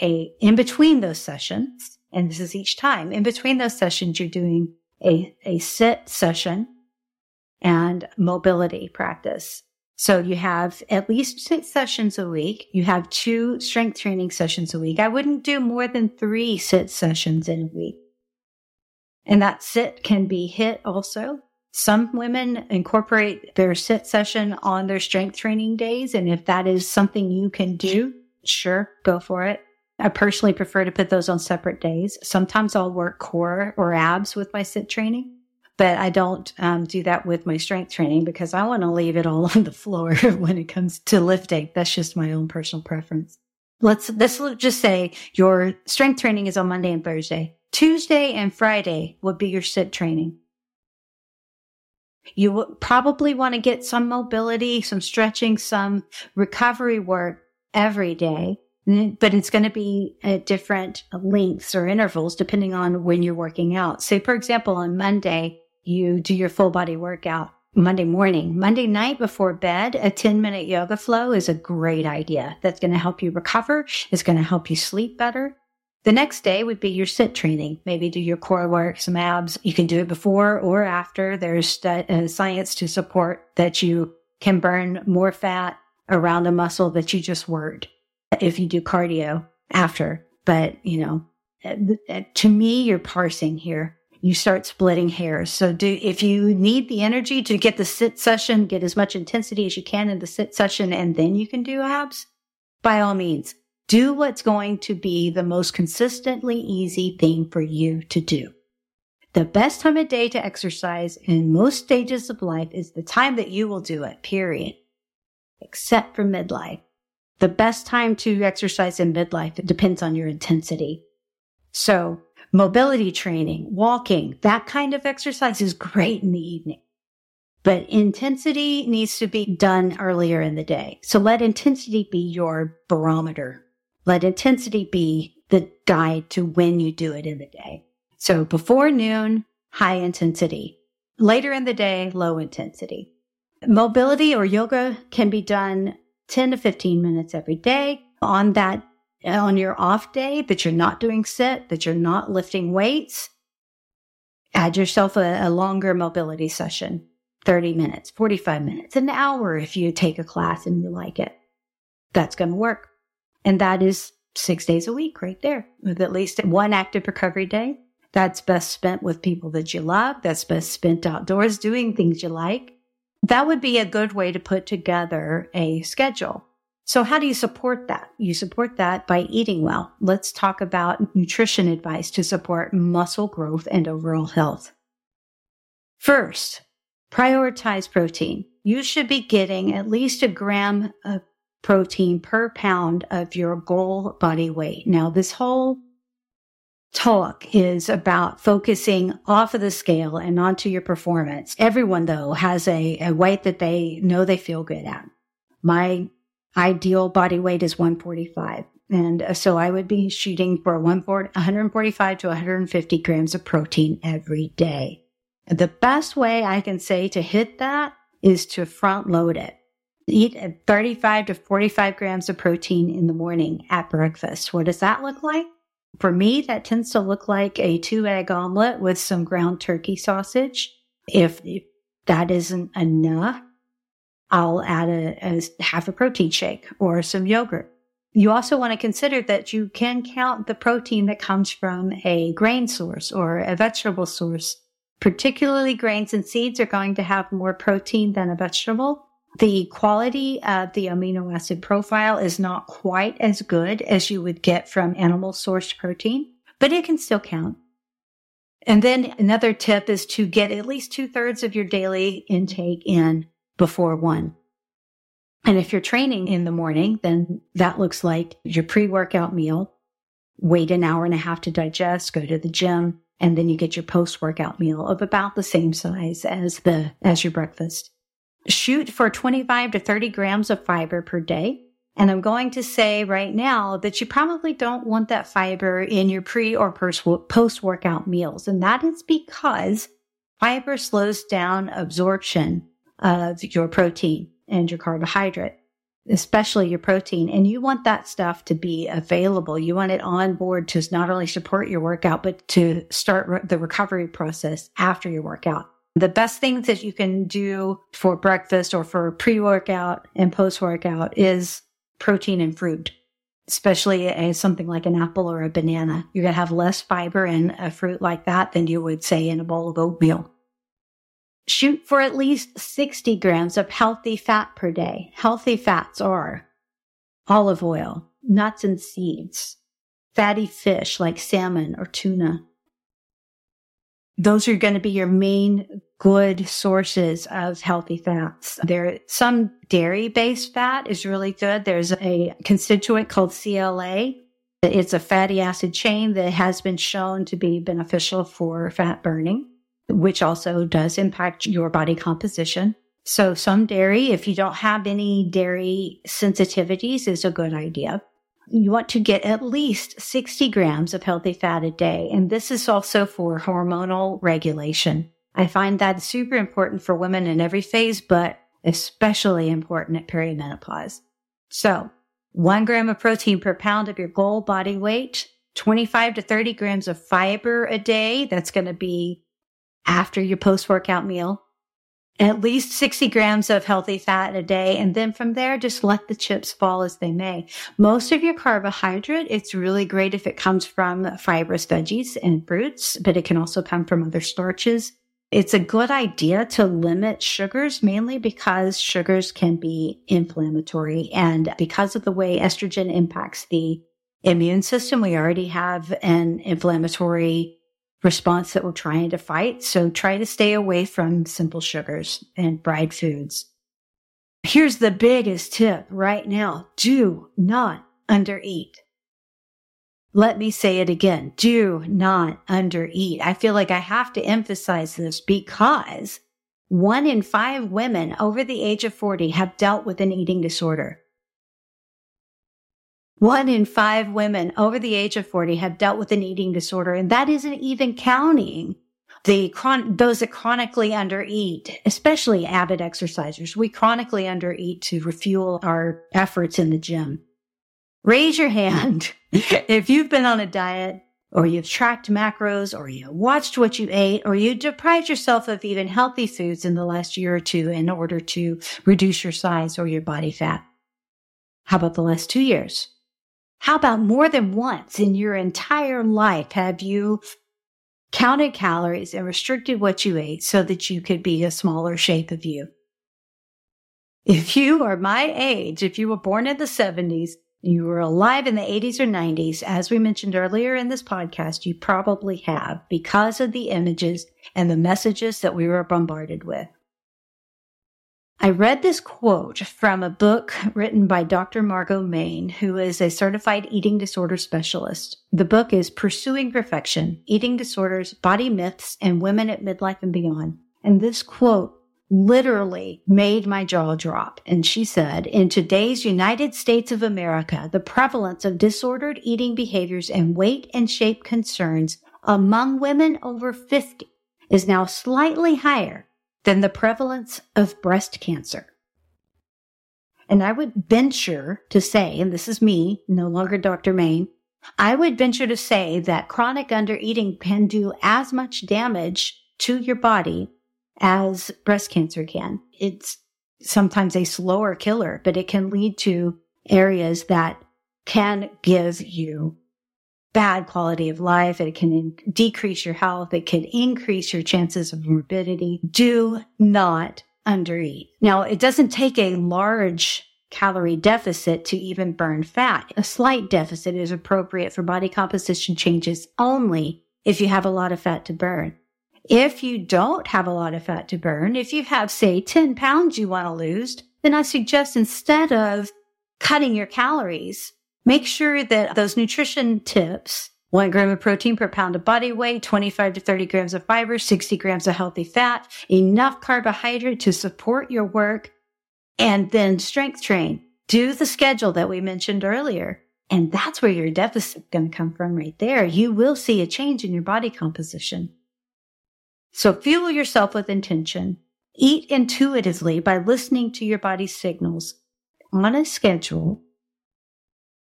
a in between those sessions. And this is each time in between those sessions, you're doing a, a SIT session and mobility practice. So you have at least six sessions a week. You have two strength training sessions a week. I wouldn't do more than three SIT sessions in a week. And that SIT can be HIIT also. Some women incorporate their SIT session on their strength training days. And if that is something you can do, sure, go for it. I personally prefer to put those on separate days. Sometimes I'll work core or abs with my SIT training but I don't um, do that with my strength training because I want to leave it all on the floor when it comes to lifting. That's just my own personal preference. Let's, let's just say your strength training is on Monday and Thursday. Tuesday and Friday would be your SIT training. You would probably want to get some mobility, some stretching, some recovery work every day, but it's going to be at different lengths or intervals depending on when you're working out. Say, for example, on Monday, you do your full body workout Monday morning. Monday night before bed, a 10 minute yoga flow is a great idea. That's going to help you recover. It's going to help you sleep better. The next day would be your SIT training. Maybe do your core work, some abs. You can do it before or after. There's uh, science to support that you can burn more fat around a muscle that you just worked if you do cardio after. But, you know, to me, you're parsing here you start splitting hairs. So do, if you need the energy to get the SIT session, get as much intensity as you can in the SIT session, and then you can do abs, by all means, do what's going to be the most consistently easy thing for you to do. The best time of day to exercise in most stages of life is the time that you will do it, period. Except for midlife. The best time to exercise in midlife depends on your intensity. So mobility training, walking, that kind of exercise is great in the evening. But intensity needs to be done earlier in the day. So let intensity be your barometer. Let intensity be the guide to when you do it in the day. So before noon, high intensity. Later in the day, low intensity. Mobility or yoga can be done 10 to 15 minutes every day. On that on your off day that you're not doing SIT, that you're not lifting weights, add yourself a, a, longer mobility session 30 minutes, 45 minutes, an hour if you take a class and you like it. That's going to work. And that is six days a week right there with at least one active recovery day. That's best spent with people that you love. That's best spent outdoors doing things you like. That would be a good way to put together a schedule. So how do you support that? You support that by eating well. Let's talk about nutrition advice to support muscle growth and overall health. First, prioritize protein. You should be getting at least a gram of protein per pound of your goal body weight. Now, this whole talk is about focusing off of the scale and onto your performance. Everyone though has a, a weight that they know they feel good at. My ideal body weight is 145. And uh, so I would be shooting for 145 to 150 grams of protein every day. The best way I can say to hit that is to front load it. Eat 35 to 45 grams of protein in the morning at breakfast. What does that look like? For me, that tends to look like a two egg omelet with some ground turkey sausage. If that isn't enough, I'll add a, a half a protein shake or some yogurt. You also want to consider that you can count the protein that comes from a grain source or a vegetable source. Particularly grains and seeds are going to have more protein than a vegetable. The quality of the amino acid profile is not quite as good as you would get from animal sourced protein, but it can still count. And then another tip is to get at least two thirds of your daily intake in before one. And if you're training in the morning, then that looks like your pre workout meal, wait an hour and a half to digest, go to the gym, and then you get your post workout meal of about the same size as the, as your breakfast. Shoot for 25 to 30 grams of fiber per day. And I'm going to say right now that you probably don't want that fiber in your pre or post workout meals. And that is because fiber slows down absorption of your protein and your carbohydrate, especially your protein. And you want that stuff to be available. You want it on board to not only support your workout, but to start the recovery process after your workout. The best things that you can do for breakfast or for pre workout and post workout is protein and fruit, especially a, something like an apple or a banana. You're going to have less fiber in a fruit like that than you would say in a bowl of oatmeal. Shoot for at least 60 grams of healthy fat per day. Healthy fats are olive oil, nuts and seeds, fatty fish like salmon or tuna. Those are going to be your main good sources of healthy fats. There, some dairy based fat is really good. There's a constituent called CLA. It's a fatty acid chain that has been shown to be beneficial for fat burning which also does impact your body composition. So some dairy, if you don't have any dairy sensitivities, is a good idea. You want to get at least 60 grams of healthy fat a day. And this is also for hormonal regulation. I find that super important for women in every phase, but especially important at perimenopause. So one gram of protein per pound of your goal body weight, 25 to 30 grams of fiber a day. That's going to be after your post workout meal, at least 60 grams of healthy fat a day. And then from there, just let the chips fall as they may. Most of your carbohydrate, it's really great if it comes from fibrous veggies and fruits, but it can also come from other starches. It's a good idea to limit sugars mainly because sugars can be inflammatory. And because of the way estrogen impacts the immune system, we already have an inflammatory response that we're trying to fight. So try to stay away from simple sugars and fried foods. Here's the biggest tip right now. Do not undereat. Let me say it again. Do not undereat. I feel like I have to emphasize this because one in five women over the age of 40 have dealt with an eating disorder. One in five women over the age of 40 have dealt with an eating disorder, and that isn't even counting the chron- those that chronically undereat, especially avid exercisers. We chronically undereat to refuel our efforts in the gym. Raise your hand if you've been on a diet or you've tracked macros or you watched what you ate or you deprived yourself of even healthy foods in the last year or two in order to reduce your size or your body fat. How about the last two years? How about more than once in your entire life have you counted calories and restricted what you ate so that you could be a smaller shape of you? If you are my age, if you were born in the 70s, you were alive in the 80s or 90s, as we mentioned earlier in this podcast, you probably have because of the images and the messages that we were bombarded with. I read this quote from a book written by Dr. Margo Maine, who is a certified eating disorder specialist. The book is Pursuing Perfection, Eating Disorders, Body Myths, and Women at Midlife and Beyond. And this quote literally made my jaw drop. And she said, in today's United States of America, the prevalence of disordered eating behaviors and weight and shape concerns among women over 50 is now slightly higher than the prevalence of breast cancer. And I would venture to say, and this is me, no longer Dr. Maine, I would venture to say that chronic undereating can do as much damage to your body as breast cancer can. It's sometimes a slower killer, but it can lead to areas that can give you bad quality of life. It can decrease your health. It can increase your chances of morbidity. Do not undereat. Now, it doesn't take a large calorie deficit to even burn fat. A slight deficit is appropriate for body composition changes only if you have a lot of fat to burn. If you don't have a lot of fat to burn, if you have, say, 10 pounds you want to lose, then I suggest instead of cutting your calories, make sure that those nutrition tips one gram of protein per pound of body weight, 25 to 30 grams of fiber, 60 grams of healthy fat, enough carbohydrate to support your work, and then strength train. Do the schedule that we mentioned earlier. And that's where your deficit is going to come from right there. You will see a change in your body composition. So fuel yourself with intention. Eat intuitively by listening to your body's signals on a schedule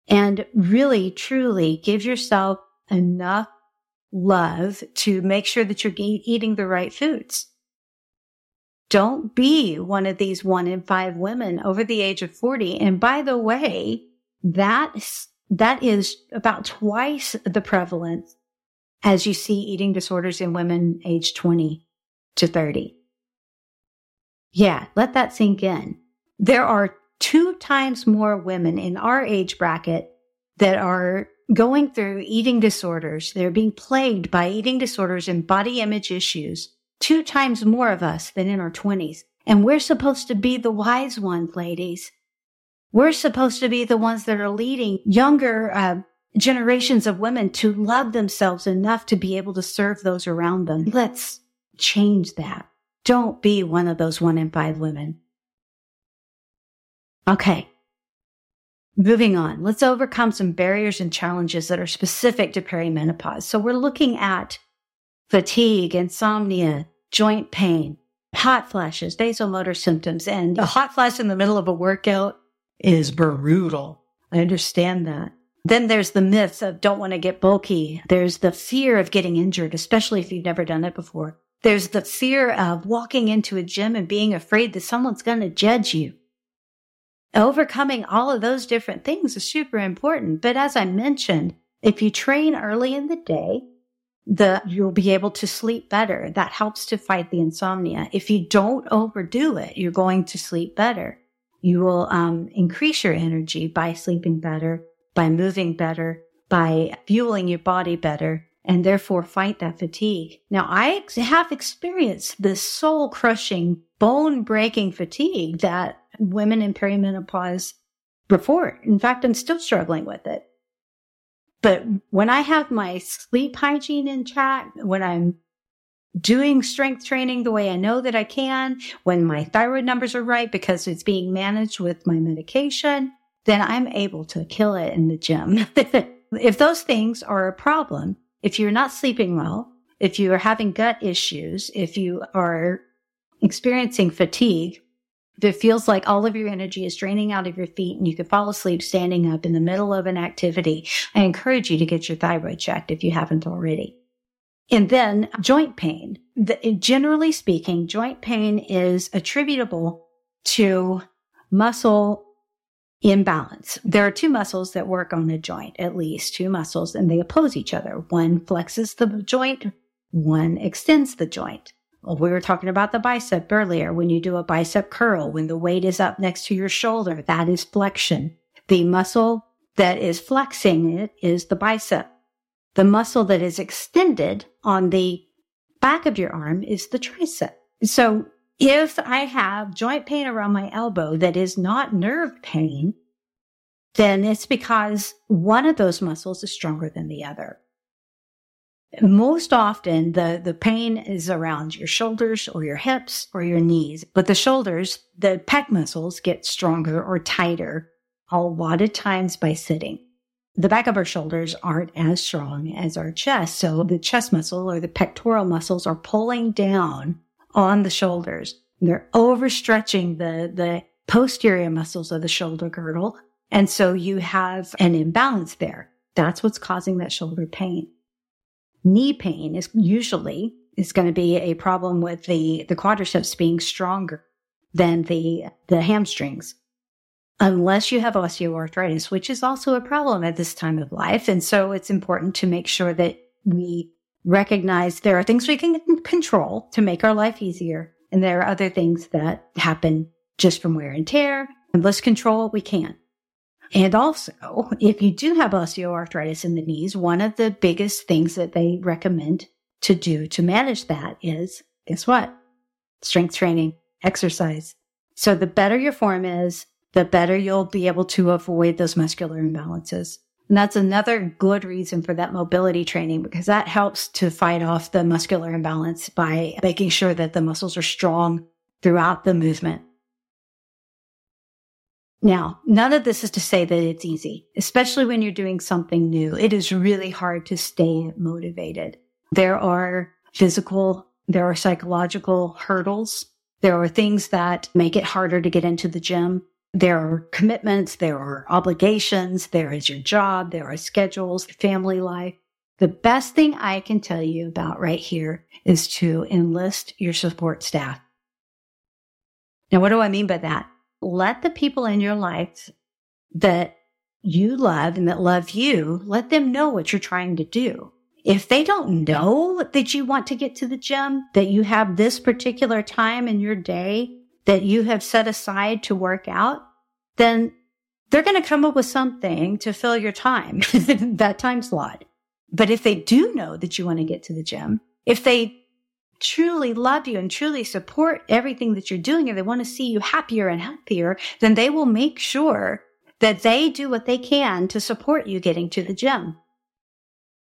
and really truly give yourself enough love to make sure that you're eating the right foods. Don't be one of these one in five women over the age of 40. And by the way, that, that is about twice the prevalence as you see eating disorders in women age 20 to 30. Yeah, let that sink in. There are two times more women in our age bracket that are going through eating disorders. They're being plagued by eating disorders and body image issues. Two times more of us than in our 20s. And we're supposed to be the wise ones, ladies. We're supposed to be the ones that are leading younger uh, generations of women to love themselves enough to be able to serve those around them. Let's change that. Don't be one of those one in five women. Okay. Moving on, let's overcome some barriers and challenges that are specific to perimenopause. So we're looking at fatigue, insomnia, joint pain, hot flashes, vasomotor symptoms, and a hot flash in the middle of a workout is brutal. I understand that. Then there's the myths of don't want to get bulky. There's the fear of getting injured, especially if you've never done it before. There's the fear of walking into a gym and being afraid that someone's going to judge you overcoming all of those different things is super important. But as I mentioned, if you train early in the day, the you'll be able to sleep better. That helps to fight the insomnia. If you don't overdo it, you're going to sleep better. You will um, increase your energy by sleeping better, by moving better, by fueling your body better, and therefore fight that fatigue. Now, I have experienced this soul crushing, bone breaking fatigue that women in perimenopause report. In fact, I'm still struggling with it. But when I have my sleep hygiene in check, when I'm doing strength training the way I know that I can, when my thyroid numbers are right because it's being managed with my medication, then I'm able to kill it in the gym. if those things are a problem, if you're not sleeping well, if you are having gut issues, if you are experiencing fatigue, it feels like all of your energy is draining out of your feet and you could fall asleep standing up in the middle of an activity, I encourage you to get your thyroid checked if you haven't already. And then joint pain. The, generally speaking, joint pain is attributable to muscle imbalance. There are two muscles that work on a joint, at least two muscles, and they oppose each other. One flexes the joint, one extends the joint. We were talking about the bicep earlier. When you do a bicep curl, when the weight is up next to your shoulder, that is flexion. The muscle that is flexing it is the bicep. The muscle that is extended on the back of your arm is the tricep. So if I have joint pain around my elbow that is not nerve pain, then it's because one of those muscles is stronger than the other. Most often the, the pain is around your shoulders or your hips or your knees, but the shoulders, the pec muscles get stronger or tighter a lot of times by sitting. The back of our shoulders aren't as strong as our chest. So the chest muscle or the pectoral muscles are pulling down on the shoulders. They're overstretching the, the posterior muscles of the shoulder girdle. And so you have an imbalance there. That's what's causing that shoulder pain knee pain is usually is going to be a problem with the, the quadriceps being stronger than the, the hamstrings. Unless you have osteoarthritis, which is also a problem at this time of life. And so it's important to make sure that we recognize there are things we can control to make our life easier. And there are other things that happen just from wear and tear. And let's control what we can. And also, if you do have osteoarthritis in the knees, one of the biggest things that they recommend to do to manage that is guess what? Strength training, exercise. So the better your form is, the better you'll be able to avoid those muscular imbalances. And that's another good reason for that mobility training because that helps to fight off the muscular imbalance by making sure that the muscles are strong throughout the movement. Now, none of this is to say that it's easy, especially when you're doing something new. It is really hard to stay motivated. There are physical, there are psychological hurdles. There are things that make it harder to get into the gym. There are commitments, there are obligations, there is your job, there are schedules, family life. The best thing I can tell you about right here is to enlist your support staff. Now, what do I mean by that? Let the people in your life that you love and that love you, let them know what you're trying to do. If they don't know that you want to get to the gym, that you have this particular time in your day that you have set aside to work out, then they're going to come up with something to fill your time, that time slot. But if they do know that you want to get to the gym, if they truly love you and truly support everything that you're doing and they want to see you happier and healthier, then they will make sure that they do what they can to support you getting to the gym.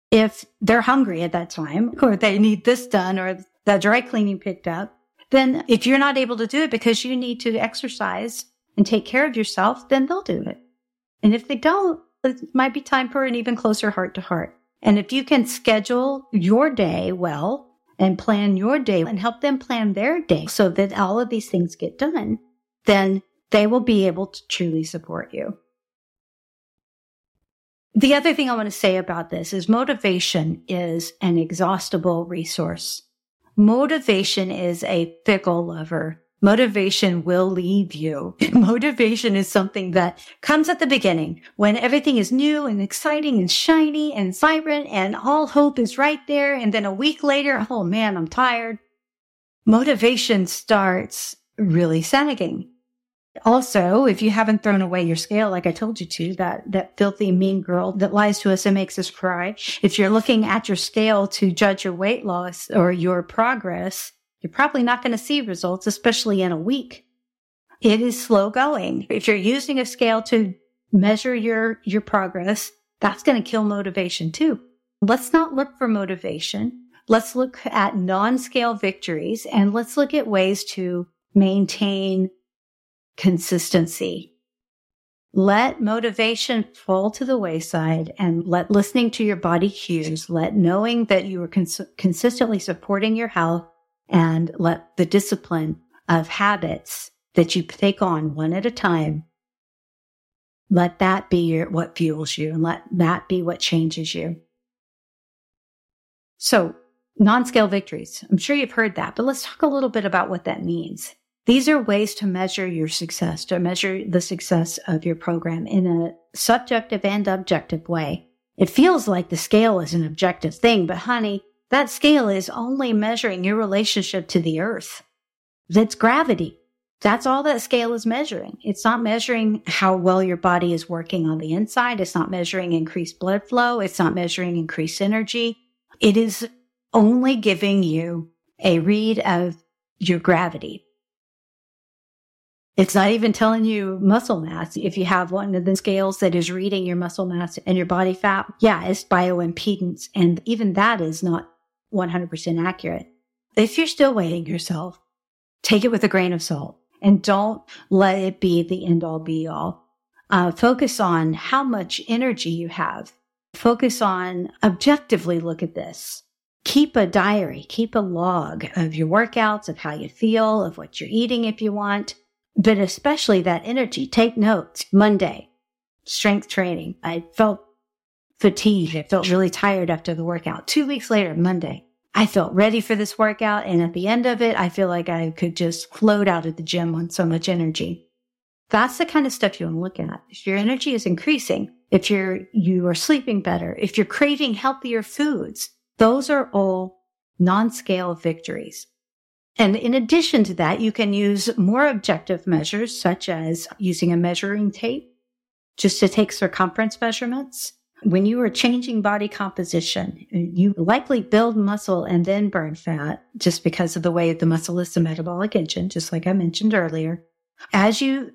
If they're hungry at that time or they need this done or the dry cleaning picked up, then if you're not able to do it because you need to exercise and take care of yourself, then they'll do it. And if they don't, it might be time for an even closer heart to heart. And if you can schedule your day well and plan your day and help them plan their day so that all of these things get done, then they will be able to truly support you. The other thing I want to say about this is motivation is an exhaustible resource. Motivation is a fickle lover. Motivation will leave you. Motivation is something that comes at the beginning when everything is new and exciting and shiny and vibrant and all hope is right there. And then a week later, oh man, I'm tired. Motivation starts really sagging. Also, if you haven't thrown away your scale, like I told you to, that, that filthy mean girl that lies to us and makes us cry. If you're looking at your scale to judge your weight loss or your progress, you're probably not going to see results, especially in a week. It is slow going. If you're using a scale to measure your, your progress, that's going to kill motivation too. Let's not look for motivation. Let's look at non-scale victories and let's look at ways to maintain consistency. Let motivation fall to the wayside and let listening to your body cues, let knowing that you are cons- consistently supporting your health and let the discipline of habits that you take on one at a time, let that be your, what fuels you and let that be what changes you. So non-scale victories. I'm sure you've heard that, but let's talk a little bit about what that means. These are ways to measure your success, to measure the success of your program in a subjective and objective way. It feels like the scale is an objective thing, but honey, that scale is only measuring your relationship to the earth. That's gravity. That's all that scale is measuring. It's not measuring how well your body is working on the inside. It's not measuring increased blood flow. It's not measuring increased energy. It is only giving you a read of your gravity. It's not even telling you muscle mass. If you have one of the scales that is reading your muscle mass and your body fat, yeah, it's bioimpedance. And even that is not 100% accurate. If you're still weighing yourself, take it with a grain of salt and don't let it be the end all be all. Uh, focus on how much energy you have. Focus on objectively look at this. Keep a diary, keep a log of your workouts, of how you feel, of what you're eating if you want but especially that energy. Take notes. Monday, strength training. I felt fatigued. I felt really tired after the workout. Two weeks later, Monday, I felt ready for this workout. And at the end of it, I feel like I could just float out of the gym on so much energy. That's the kind of stuff you want to look at. If your energy is increasing, if you're, you are sleeping better, if you're craving healthier foods, those are all non-scale victories. And in addition to that, you can use more objective measures, such as using a measuring tape just to take circumference measurements. When you are changing body composition, you likely build muscle and then burn fat just because of the way the muscle is the metabolic engine, just like I mentioned earlier. As you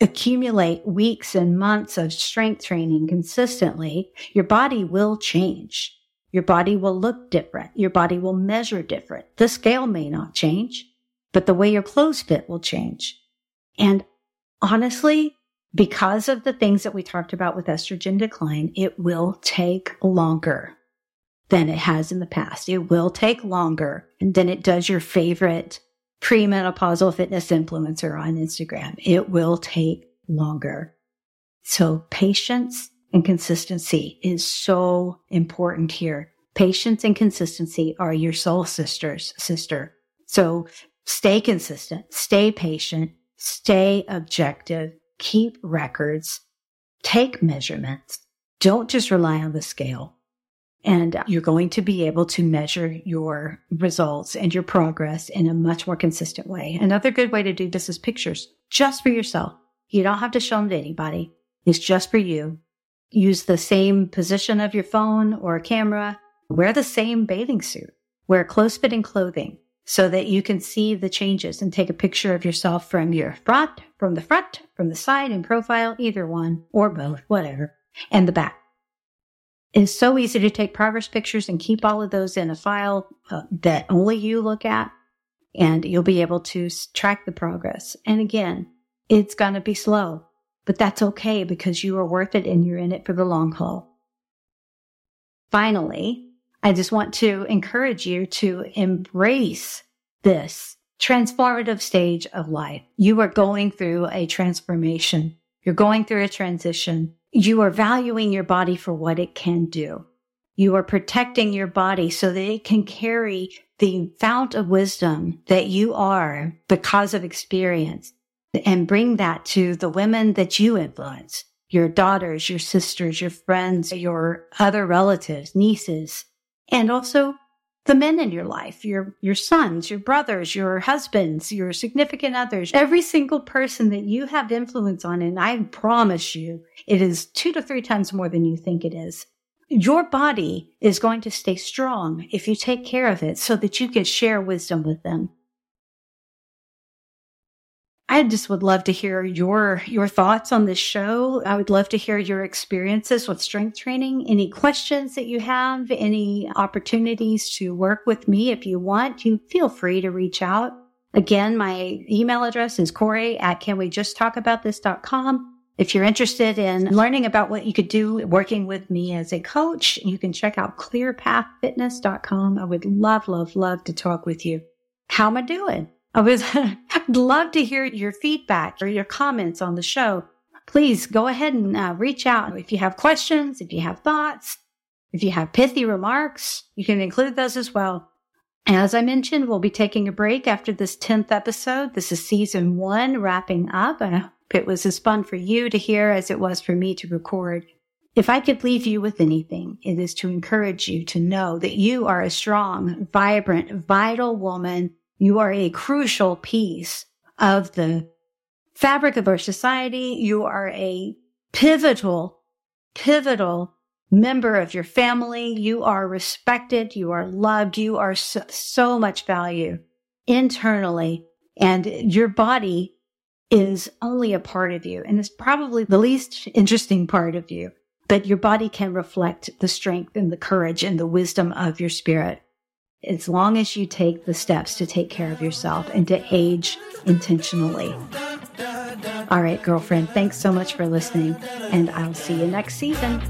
accumulate weeks and months of strength training consistently, your body will change. Your body will look different. Your body will measure different. The scale may not change, but the way your clothes fit will change. And honestly, because of the things that we talked about with estrogen decline, it will take longer than it has in the past. It will take longer than it does your favorite premenopausal fitness influencer on Instagram. It will take longer. So patience and consistency is so important here. Patience and consistency are your soul sisters, sister. So stay consistent, stay patient, stay objective, keep records, take measurements. Don't just rely on the scale. And you're going to be able to measure your results and your progress in a much more consistent way. Another good way to do this is pictures just for yourself. You don't have to show them to anybody. It's just for you. Use the same position of your phone or camera. Wear the same bathing suit. Wear close fitting clothing so that you can see the changes and take a picture of yourself from your front, from the front, from the side in profile, either one or both, whatever, and the back. It's so easy to take progress pictures and keep all of those in a file uh, that only you look at, and you'll be able to track the progress. And again, it's going to be slow, but that's okay because you are worth it and you're in it for the long haul. Finally, I just want to encourage you to embrace this transformative stage of life. You are going through a transformation. You're going through a transition you are valuing your body for what it can do. You are protecting your body so that it can carry the fount of wisdom that you are because of experience and bring that to the women that you influence, your daughters, your sisters, your friends, your other relatives, nieces, and also the men in your life, your, your sons, your brothers, your husbands, your significant others, every single person that you have influence on. And I promise you, it is two to three times more than you think it is. Your body is going to stay strong if you take care of it so that you can share wisdom with them. I just would love to hear your your thoughts on this show. I would love to hear your experiences with strength training. Any questions that you have, any opportunities to work with me if you want, you feel free to reach out. Again, my email address is Corey at canwejusttalkaboutthis.com. If you're interested in learning about what you could do working with me as a coach, you can check out clearpathfitness.com. I would love, love, love to talk with you. How am I doing? I would love to hear your feedback or your comments on the show. Please go ahead and uh, reach out. If you have questions, if you have thoughts, if you have pithy remarks, you can include those as well. As I mentioned, we'll be taking a break after this 10th episode. This is season one wrapping up. I hope it was as fun for you to hear as it was for me to record. If I could leave you with anything, it is to encourage you to know that you are a strong, vibrant, vital woman you are a crucial piece of the fabric of our society. You are a pivotal, pivotal member of your family. You are respected. You are loved. You are so, so much value internally and your body is only a part of you and it's probably the least interesting part of you, but your body can reflect the strength and the courage and the wisdom of your spirit as long as you take the steps to take care of yourself and to age intentionally. All right, girlfriend, thanks so much for listening, and I'll see you next season.